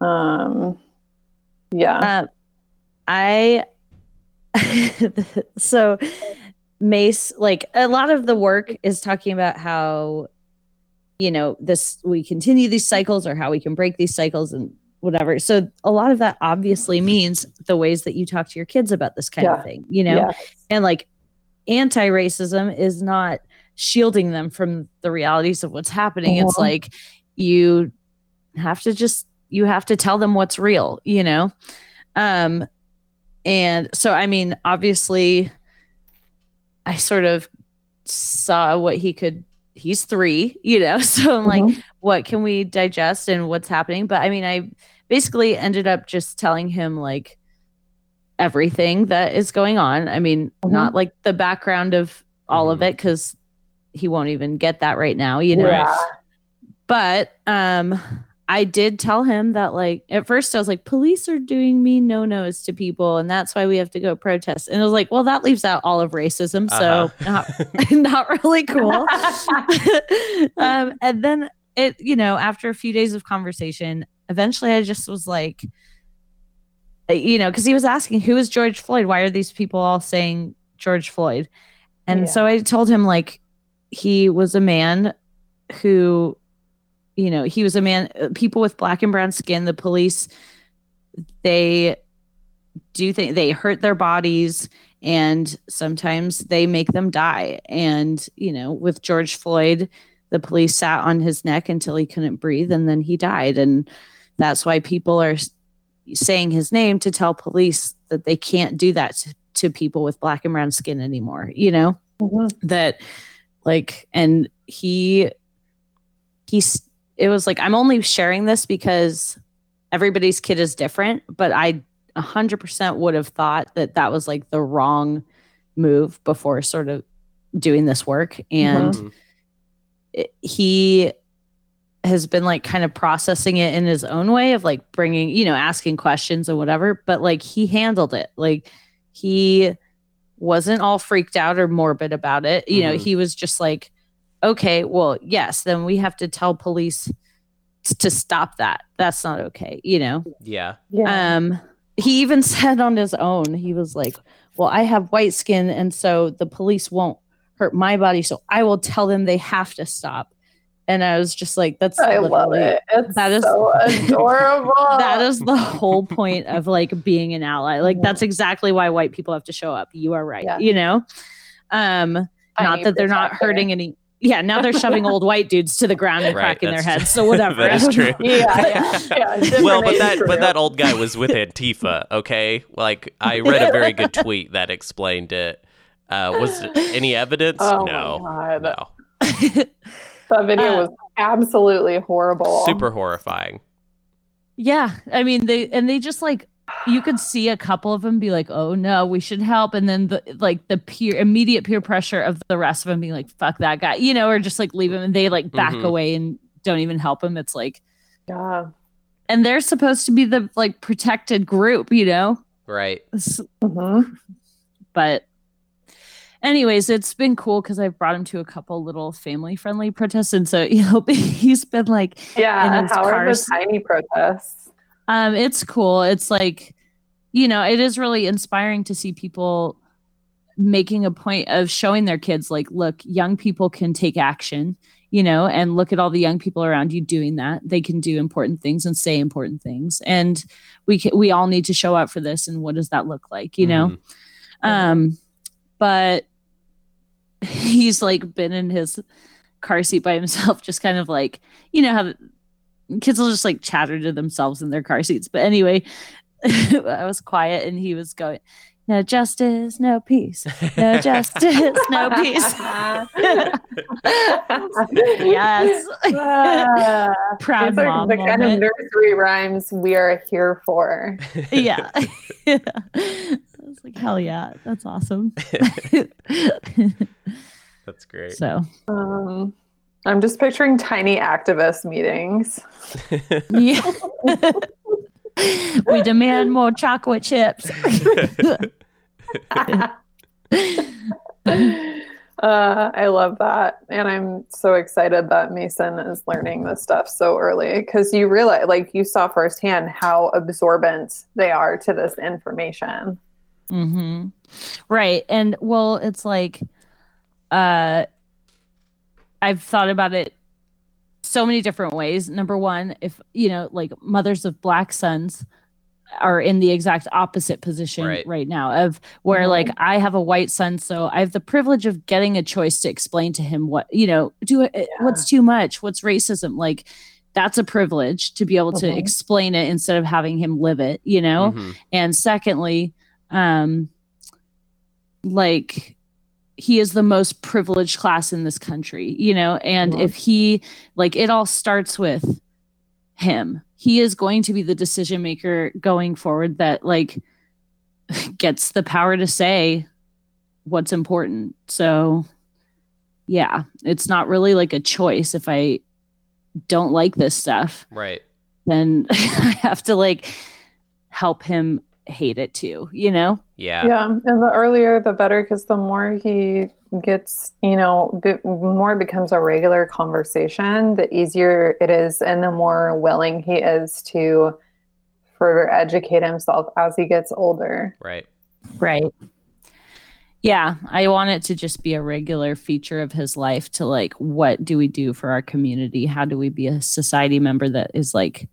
Um yeah. uh, i [LAUGHS] so mace like a lot of the work is talking about how you know this we continue these cycles or how we can break these cycles and whatever so a lot of that obviously means the ways that you talk to your kids about this kind Yeah. of thing you know yeah. and like anti-racism is not shielding them from the realities of what's happening it's Mhm. like you have to just you have to tell them what's real you know um and so i mean obviously i sort of saw what he could he's three you know [LAUGHS] so i'm like Mhm. what can we digest and what's happening but i mean i basically ended up just telling him like everything that is going on i mean Mhm. not like the background of all of Mhm. it because he won't even get that right now you know Right. Yeah. but um I did tell him that like at first I was like police are doing me no nos to people and that's why we have to go protest and I was like well that leaves out all of racism so Uh-huh. [LAUGHS] not not really cool [LAUGHS] um and then it you know after a few days of conversation eventually I just was like you know because he was asking who is George Floyd why are these people all saying George Floyd and Yeah. so I told him like he was a man who you know he was a man uh, people with black and brown skin the police they do think they hurt their bodies and sometimes they make them die. And you know with george floyd the police sat on his neck until he couldn't breathe and then he died. And that's why people are saying his name to tell police that they can't do that to, to people with black and brown skin anymore you know? Mhm. that like and he he's it was like i'm only sharing this because everybody's kid is different but i 100% would have thought that that was like the wrong move before sort of doing this work and Mhm. it- he has been like kind of processing it in his own way of like bringing you know asking questions and whatever but like he handled it like he wasn't all freaked out or morbid about it you know Mhm. he was just like okay well yes then we have to tell police s- to stop that that's not okay you know Yeah. Yeah. um he even [LAUGHS] said on his own he was like well i have white skin and so the police won't hurt my body so i will tell them they have to stop and i was just like that's I love it. It's that is- so [LAUGHS] adorable. that is the whole point of like being an ally like that's exactly why white people have to show up you are right Yeah. you know um not that they're not protector. hurting any yeah now they're shoving old white dudes to the ground and Right, cracking their heads so [LAUGHS] whatever that I is don't true. [LAUGHS] Yeah, yeah, yeah. [LAUGHS] Well, but age that but group. that old guy was with Antifa. Okay, like I read a very good tweet that explained it. Uh, was there any evidence? Oh my no, God. no. That video Uh, was absolutely horrible. Super horrifying. Yeah, I mean they and they just like you could see a couple of them be like, "Oh no, we should help," and then the like the peer immediate peer pressure of the rest of them being like, "Fuck that guy," you know, or just like leave him and they like back Mhm. away and don't even help him. It's like, Yeah. and they're supposed to be the like protected group, you know. Right. S- hmm But anyways, it's been cool because I've brought him to a couple little family friendly protests, and so [LAUGHS] you know he's been like Yeah. in his How are the tiny protests? Um, it's cool. It's like, you know, it is really inspiring to see people making a point of showing their kids, like, look, young people can take action, you know, and look at all the young people around you doing that. They can do important things and say important things, and we can, we all need to show up for this. And what does that look like, you know? Mhm. Um, but [LAUGHS] he's like been in his car seat by himself, [LAUGHS] just kind of like, you know, how kids will just like chatter to themselves in their car seats. But anyway, [LAUGHS] I was quiet and he was going, no justice, no peace, no [LAUGHS] justice, no [LAUGHS] peace. yes. Ah, Proud These are mom. the kind of moment. nursery rhymes we are here for. yeah. I was like, hell yeah, that's awesome. That's great. so Um, I'm just picturing tiny activist meetings. Yeah. [LAUGHS] [LAUGHS] we demand more chocolate chips. [LAUGHS] Uh, I love that. And I'm so excited that Mason is learning this stuff so early because you realize, like, you saw firsthand how absorbent they are to this information. Mm-hmm. Right. And well, it's like uh I've thought about it so many different ways. Number one, if you know, like mothers of black sons are in the exact opposite position Right. right, now of where Mhm. like I have a white son, so I have the privilege of getting a choice to explain to him what you know, do it what's too much, what's racism, like that's a privilege to be able to Mhm. explain it instead of having him live it, you know? Mhm. and secondly um like he is the most privileged class in this country you know and Mhm. if he like it all starts with him he is going to be the decision maker going forward that like [LAUGHS] gets the power to say what's important so yeah it's not really like a choice if i don't like this stuff, Right. then [LAUGHS] I have to like help him hate it too, you know? Yeah. Yeah, and the earlier the better because the more he gets, you know, the more it becomes a regular conversation, the easier it is, and the more willing he is to further educate himself as he gets older. Right. Right. Yeah, I want it to just be a regular feature of his life to like what do we do for our community? How do we be a society member that is like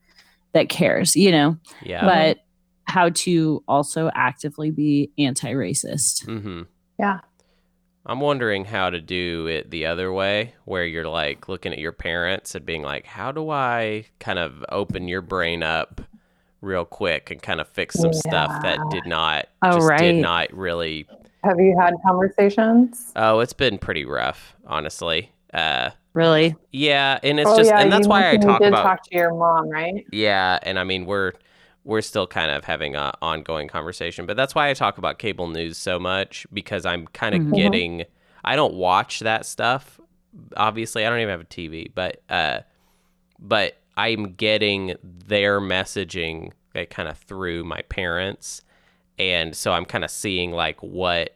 that cares, you know? Yeah. But how to also actively be anti-racist. mm-hmm. Yeah. I'm wondering how to do it the other way, where you're like looking at your parents and being like, how do I kind of open your brain up real quick and kind of fix some stuff that did not, Oh, just did not really. Have you had conversations? Oh, it's been pretty rough, honestly. Uh, Really? yeah, and it's oh, just, yeah, and that's you why I talk about. talk to your mom, right? Yeah, and I mean we're we're still kind of having an ongoing conversation, but that's why I talk about cable news so much because I'm kind of Mhm. getting I don't watch that stuff. Obviously, I don't even have a TV, but uh but I'm getting their messaging like kind of through my parents and so I'm kind of seeing like what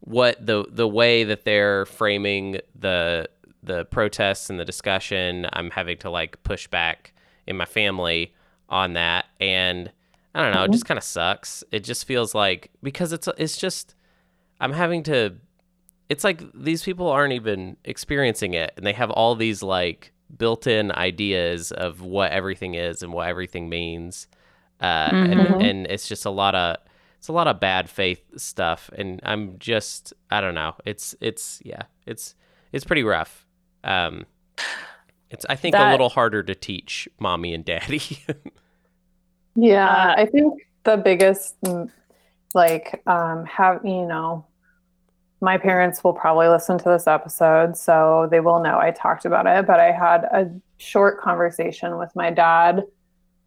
what the the way that they're framing the the protests and the discussion I'm having to like push back in my family on that and I don't know it just kind of sucks. It just feels like because it's it's just I'm having to it's like these people aren't even experiencing it and they have all these like built-in ideas of what everything is and what everything means uh, Mhm. and and it's just a lot of it's a lot of bad faith stuff and i'm just i don't know it's it's yeah it's it's pretty rough. Um it's i think a little harder to teach mommy and daddy [LAUGHS] Yeah, Uh, I think the biggest, mm, like, um, have you know, my parents will probably listen to this episode, so they will know I talked about it. But I had a short conversation with my dad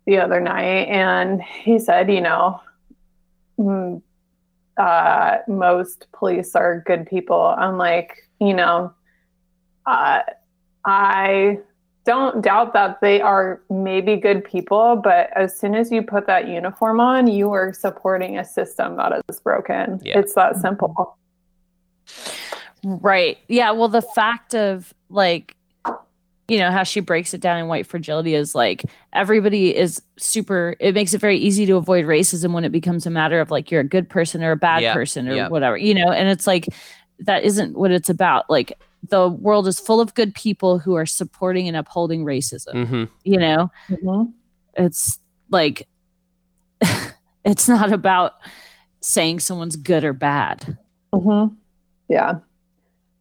the other night, and he said, you know, mm, uh, most police are good people. I'm like, you know, uh, I don't doubt that they are maybe good people, but as soon as you put that uniform on, you are supporting a system that is broken. Yeah. It's that simple. Right. Yeah. Well, the fact of like, you know, how she breaks it down in white fragility is like everybody is super, it makes it very easy to avoid racism when it becomes a matter of like you're a good person or a bad Yeah, person or yeah. whatever, you know, and it's like that isn't what it's about. Like the world is full of good people who are supporting and upholding racism, mm-hmm. you know, Mhm. it's like, [LAUGHS] it's not about saying someone's good or bad. Mhm. Yeah.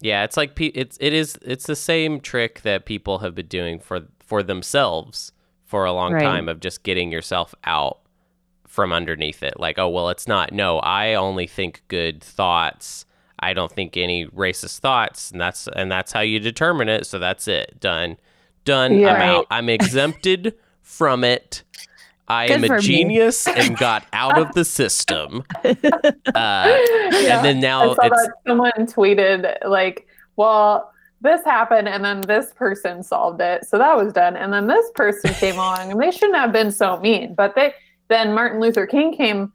yeah it's like pe- it's it is it's the same trick that people have been doing for for themselves for a long Right. time of just getting yourself out from underneath it like oh well it's not no i only think good thoughts i don't think any racist thoughts and that's and that's how you determine it so that's it. Done. Done. I'm Yeah. out. I'm exempted from it. I Good am a genius and got out of the system. [LAUGHS] Uh, Yeah. and then now saw it's that someone tweeted like, "Well, this happened, and then this person solved it, so that was done, and then this person came along, and they shouldn't have been so mean, but they then Martin Luther King came."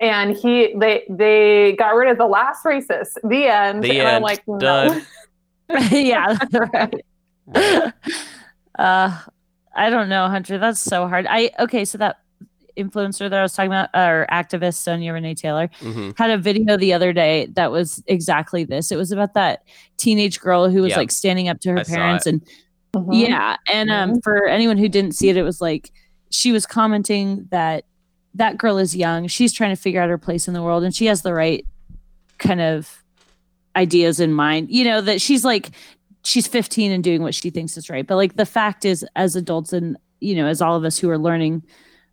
And he, they, they got rid of the last racist. The end. The and I'm like, no. Done. [LAUGHS] [LAUGHS] yeah, [LAUGHS] right. uh, I don't know, Hunter. That's so hard. I okay. So that influencer that I was talking about, or activist Sonya Renee Taylor, hmm had a video the other day that was exactly this. It was about that teenage girl who was Yeah. like standing up to her I parents it. and Mhm. yeah, and um, for anyone who didn't see it, it was like she was commenting that that girl is young. She's trying to figure out her place in the world, and she has the right kind of ideas in mind. You know that she's like she's 15 and doing what she thinks is right. But like the fact is, as adults and you know, as all of us who are learning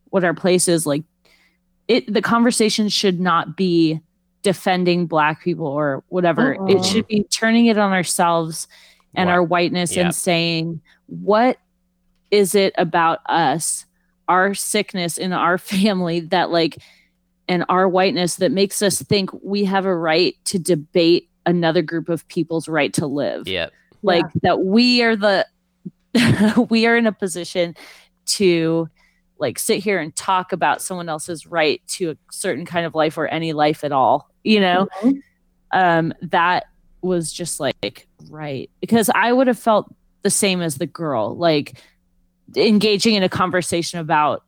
what our place is, like it, the conversation should not be defending black people or whatever. Mm-mm. It uh-uh. should be turning it on ourselves and What- our whiteness Yep. and saying, what is it about us, our sickness in our [LAUGHS] family that like, and our whiteness that makes us think we have a right to debate another group of people's right to live? Yep. Like that we are the [LAUGHS] we are in a position to like sit here and talk about someone else's right to a certain kind of life or any life at all you know Mhm. um that was just like right because i would have felt the same as the girl like engaging in a conversation about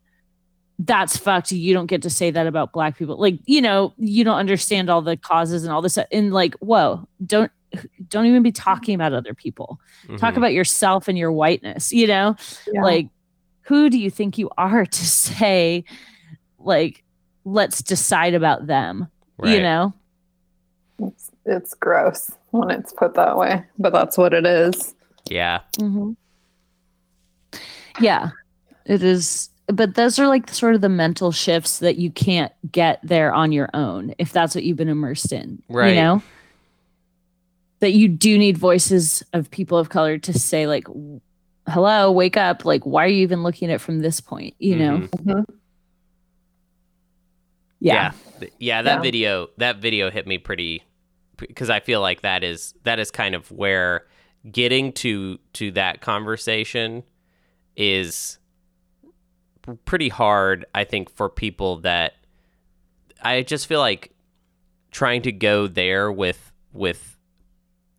that's fucked you don't get to say that about black people like you know you don't understand all the causes and all this and like whoa don't don't even be talking about other people talk Mhm. about yourself and your whiteness you know Yeah. like who do you think you are to say like let's decide about them you know it's, it's gross when it's put that way, but that's what it is. Yeah. Mm-hmm. Yeah, it is. But those are like sort of the mental shifts that you can't get there on your own if that's what you've been immersed in. Right. You know? That you do need voices of people of color to say, like, hello, wake up. Like, why are you even looking at it from this point? You know? Mhm. Mhm. Yeah. Th- yeah that Yeah. video that video hit me pretty because i feel like that is that is kind of where getting to to that conversation is pretty hard i think for people that i just feel like trying to go there with with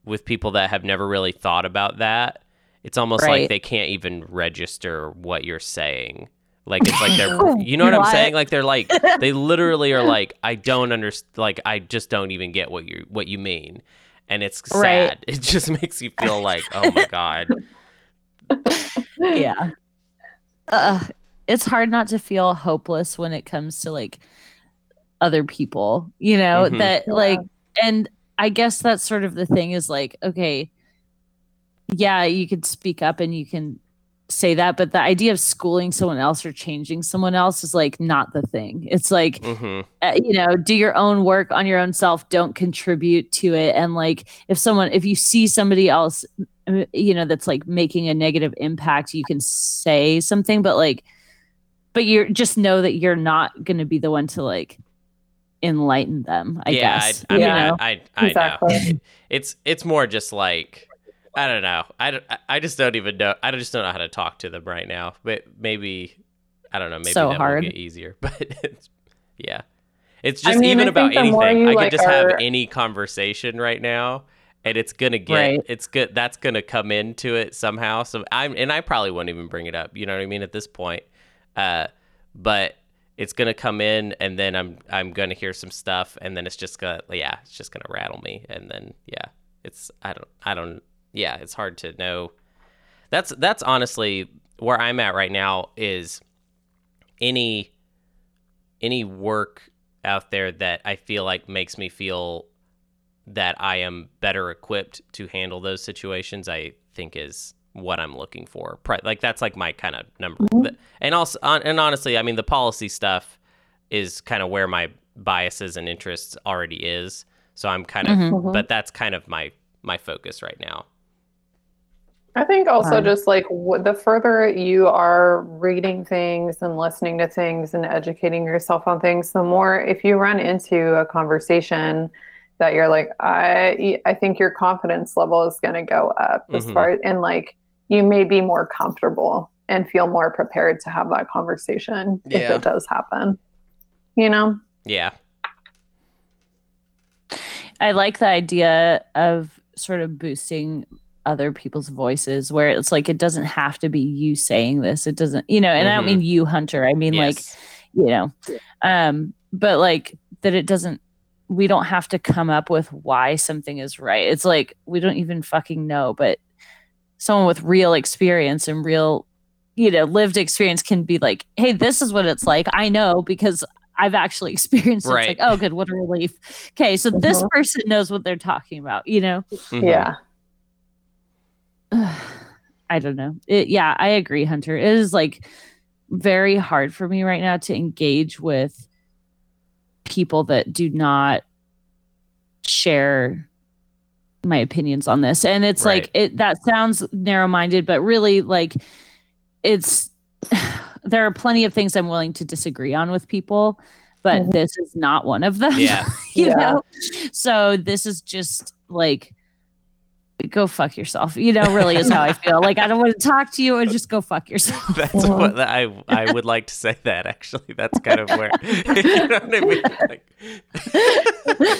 with people that have never really thought about that it's almost like they can't even register what you're saying. Like it's like they're [LAUGHS] you know what i'm saying? Like they're like [LAUGHS] they literally are like i don't understand like i just don't even get what you what you mean. And it's sad. Right. [LAUGHS] it just makes you feel like oh my god yeah. Uh, it's hard not to feel hopeless when it comes to like other people, you know, Mhm. that Yeah. like, and I guess that's sort of the thing is like, okay, yeah, you could speak up and you can say that, but the idea of schooling someone else or changing someone else is like not the thing. It's like, hmm uh, you know do your own work on your own self don't contribute to it and like if someone if you see somebody else you know that's like making a negative impact you can say something but like but you're just know that you're not going to be the one to like enlighten them i yeah guess I, I you mean know? I i, I Exactly. know it's it's more just like i don't know. I, don't- I- I just don't even know i just don't know how to talk to them right now but maybe i don't know maybe So that hard. will get easier [LAUGHS] but it's yeah. It's I just mean, even about think the more anything. you, i could like, just have any conversation right now and it's gonna get Right. it's good that's gonna come into it somehow. So i'm and i probably won't even bring it up you know what i mean at this point. Uh but it's gonna come in and then i'm i'm gonna hear some stuff and then it's just gonna yeah it's just gonna rattle me. And then yeah it's i don't i don't yeah it's hard to know. That's that's honestly where i'm at right now is any any work out there that i feel like makes me feel that i am better equipped to handle those situations i think is what i'm looking for like that's like my kind of number Th- and also and honestly i mean the policy stuff is kind of where my biases and interests already is so i'm kind of Mhm. Mhm. but that's kind of my my focus right now I think also Wow. just like w- the further you are reading things and listening to things and educating yourself on things, the more if you run into a conversation that you're like, I I think your confidence level is going to go up as Mhm. far and like you may be more comfortable and feel more prepared to have that conversation if it does happen. You know? yeah I like the idea of sort of boosting other people's voices where it's like it doesn't have to be you saying this. It doesn't, you know, and I don't Mhm. mean you, Hunter. I mean like, you know, um, but like that it doesn't we don't have to come up with why something is right. It's like we don't even fucking know, but someone with real experience and real, you know, lived experience can be like, hey, this is what it's like. I know because I've actually [LAUGHS] experienced it. Right. It's like, oh, good, what a relief. Okay, so this Mhm. person knows what they're talking about, you know? Mhm. Yeah. [SIGHS] I don't know. It, yeah, I agree, Hunter. It is like very hard for me right now to engage with people that do not share my opinions on this. And it's like it that sounds narrow-minded, but really like it's [SIGHS] there are plenty of things I'm willing to disagree on with people, but Mhm. this is not one of them. Yeah. [LAUGHS] you Yeah. know? So this is just like go fuck yourself. You know, really is how I [LAUGHS] feel. Like I don't want to talk to you and just go fuck yourself. That's what I I would like to say that actually. That's kind of where [LAUGHS] you know what I mean. Like,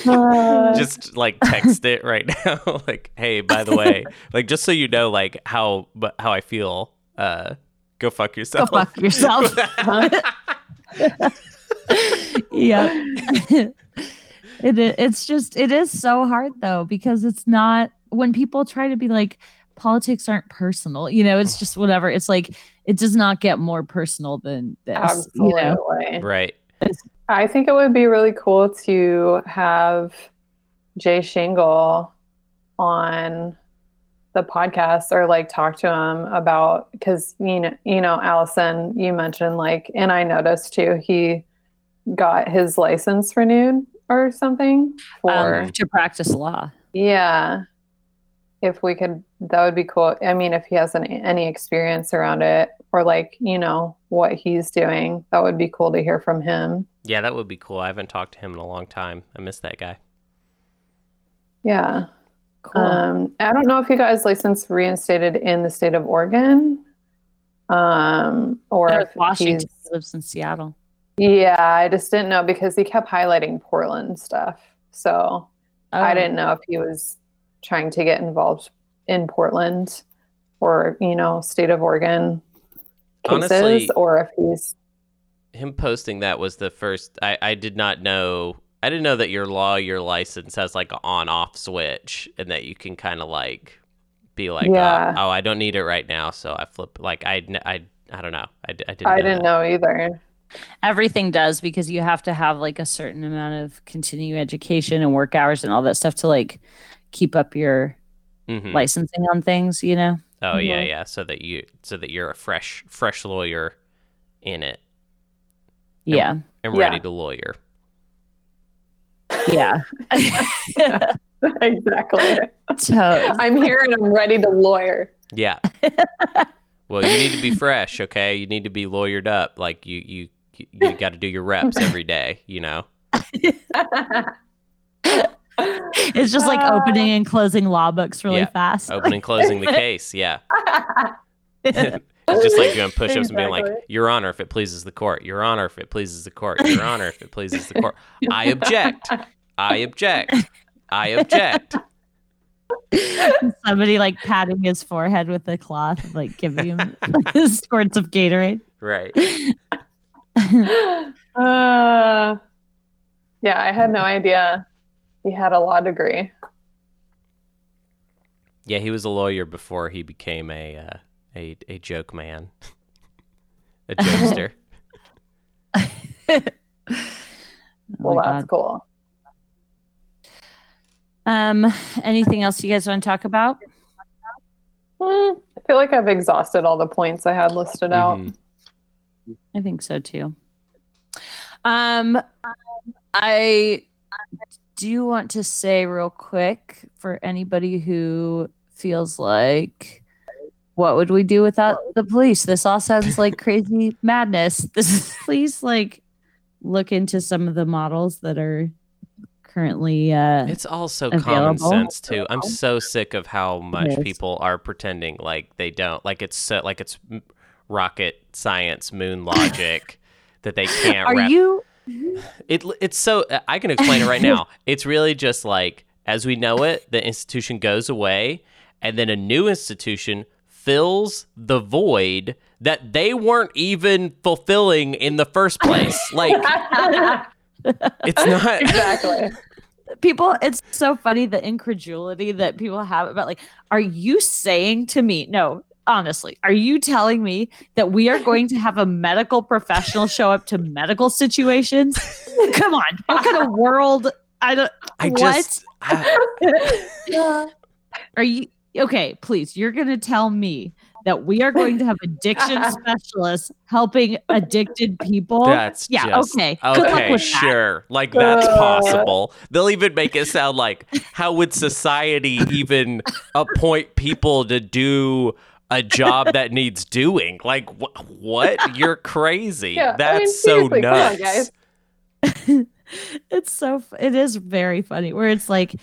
Uh, [LAUGHS] just like text it right now. like, hey, by the way, like just so you know, like how but how I feel. Uh, go fuck yourself. Go fuck yourself. yeah. it it's just it is so hard though because it's not when people try to be like politics aren't personal, you know, it's just whatever. It's like it does not get more personal than this, you know. Right. I think it would be really cool to have Jay Shingle on the podcast or like talk to him about because you know you know Allison you mentioned like and I noticed too he got his license renewed or something for Um, to practice law. yeah if we could that would be cool I mean if he has any, any experience around it or like you know what he's doing that would be cool to hear from him Yeah, that would be cool. I haven't talked to him in a long time. I miss that guy. yeah Cool. Um, I don't know if he got his license reinstated in the state of Oregon, um, or if Washington he's. lives in Seattle. Yeah, I just didn't know because he kept highlighting Portland stuff, so I Oh, didn't know if he was trying to get involved in Portland or you know state of Oregon cases, Honestly- or if he's Him posting that was the first. I I did not know. I didn't know that your law, your license has like an on off switch, and that you can kind of like be like, oh, Yeah. oh, oh, I don't need it right now, so I flip. Like I I I don't know. I, d- I didn't. I know didn't that. know either. everything does because you have to have like a certain amount of continuing education and work hours and all that stuff to like keep up your Mhm. licensing on things, you know? Oh yeah, Mhm. yeah. So that you so that you're a fresh fresh lawyer in it Yeah. and Yeah. ready to lawyer. Yeah. [LAUGHS] [LAUGHS] exactly. so, I'm here and I'm ready to lawyer. Yeah. [LAUGHS] well, you need to be fresh, okay? You need to be lawyered up. Like you you you got to do your reps every day, you know. It's just like Uh, opening and closing law books really Yeah. fast. Opening closing the case, yeah. [LAUGHS] [LAUGHS] It's just like doing push-ups and being like, "Your Honor, if it pleases the court. Your Honor, if it pleases the court. Your Honor, if it pleases the court. I object. I object. I object." [LAUGHS] Somebody like patting his forehead with a cloth, like giving him squirts of Gatorade. Right. uh, yeah, I had no idea he had a law degree. Yeah, he was a lawyer before he became a uh, a a joke man, [LAUGHS] a jokester. [LAUGHS] [LAUGHS] Oh Well, my that's God. cool. Um, anything else you guys want to talk about? Hmm, I feel like I've exhausted all the points I had listed out. Mhm. I think so too. Um, I do want to say real quick for anybody who feels like, what would we do without the police? This all sounds like [LAUGHS] crazy madness. This is, please like look into some of the models that are currently uh It's also common sense too. I'm so sick of how much Yes. people are pretending like they don't. Like it's so, like it's rocket science, moon logic [LAUGHS] that they can't. are wrap- you [LAUGHS] It it's so I can explain it right now. [LAUGHS] It's really just like as we know it, the institution goes away, and then a new institution fills the void that they weren't even fulfilling in the first place. [LAUGHS] Like it's not. exactly. people it's so funny the incredulity that people have about like are you saying to me no honestly are you telling me that we are going to have a medical professional show up to medical situations come on what kind of world i don't I what just. I, [LAUGHS] are you okay please you're going to tell me that we are going to have addiction [LAUGHS] specialists helping addicted people That's yeah just, okay good Okay, with that sure. Like that's Uh. possible. They'll even make it sound like how would society even appoint people to do a job that needs doing? Like wh- what? You're crazy. Yeah, I that's mean, so seriously, come on, nuts. guys. [LAUGHS] it's so it is very funny where it's like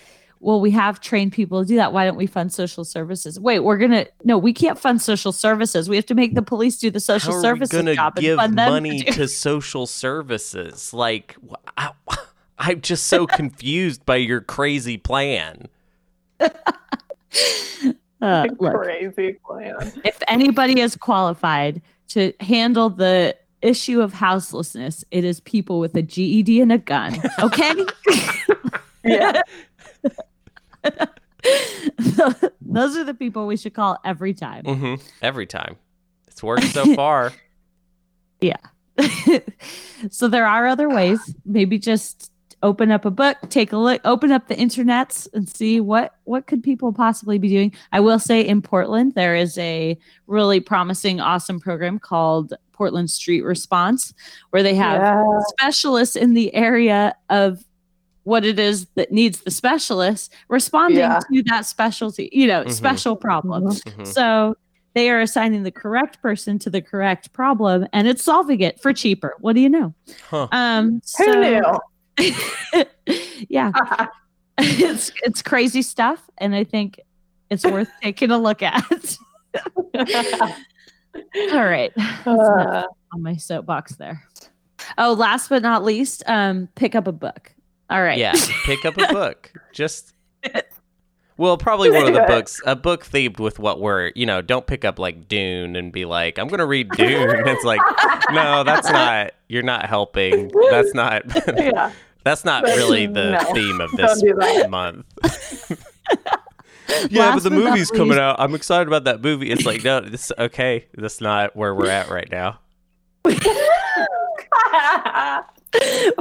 well, we have trained people to do that. Why don't we fund social services? Wait, we're gonna no, we can't fund social services. We have to make the police do the social How are we services gonna job and give fund them money to do- to [LAUGHS] social services? Like, I, [LAUGHS] I'm just so confused by your crazy plan. Uh, look, Crazy plan. if anybody is qualified to handle the issue of houselessness, it is people with a GED and a gun. Okay. [LAUGHS] [LAUGHS] Yeah. [LAUGHS] Those are the people we should call every time. hmm Every time, it's worked so far. Yeah. so there are other ways. Maybe just open up a book, take a look, open up the internets and see what what could people possibly be doing. I will say in Portland there is a really promising awesome program called Portland Street Response where they have Yeah. specialists in the area of what it is that needs the specialist responding Yeah. to that specialty, you know, Mhm. special problem. Mhm. So they are assigning the correct person to the correct problem and it's solving it for cheaper. What do you know? Huh. Um Who knew? [LAUGHS] yeah, [LAUGHS] it's it's crazy stuff and I think it's worth [LAUGHS] taking a look at. All right. Uh, on my soapbox there. Oh, last but not least, um pick up a book. All right. Yeah, pick up a book. Just well, probably one of the books, a book themed with what we're, you know, don't pick up like Dune and be like, I'm gonna read Dune. It's like, no, that's not. You're not helping. That's not. yeah. That's not really [LAUGHS] the No, theme of this do [LAUGHS] month. yeah, Last but the but movie's coming least- out. I'm excited about that movie. It's like, no, this okay. That's not where we're at right now. [LAUGHS]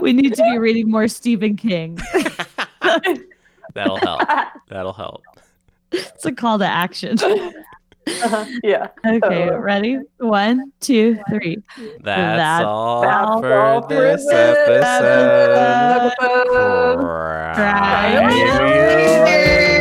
we need to be reading more Stephen King. That'll help. That'll help. It's a call to action. Uh-huh. [LAUGHS] yeah. Okay, Uh, ready? One, two, three. That's, That's all all for for this this episode. episode. Cry me a river.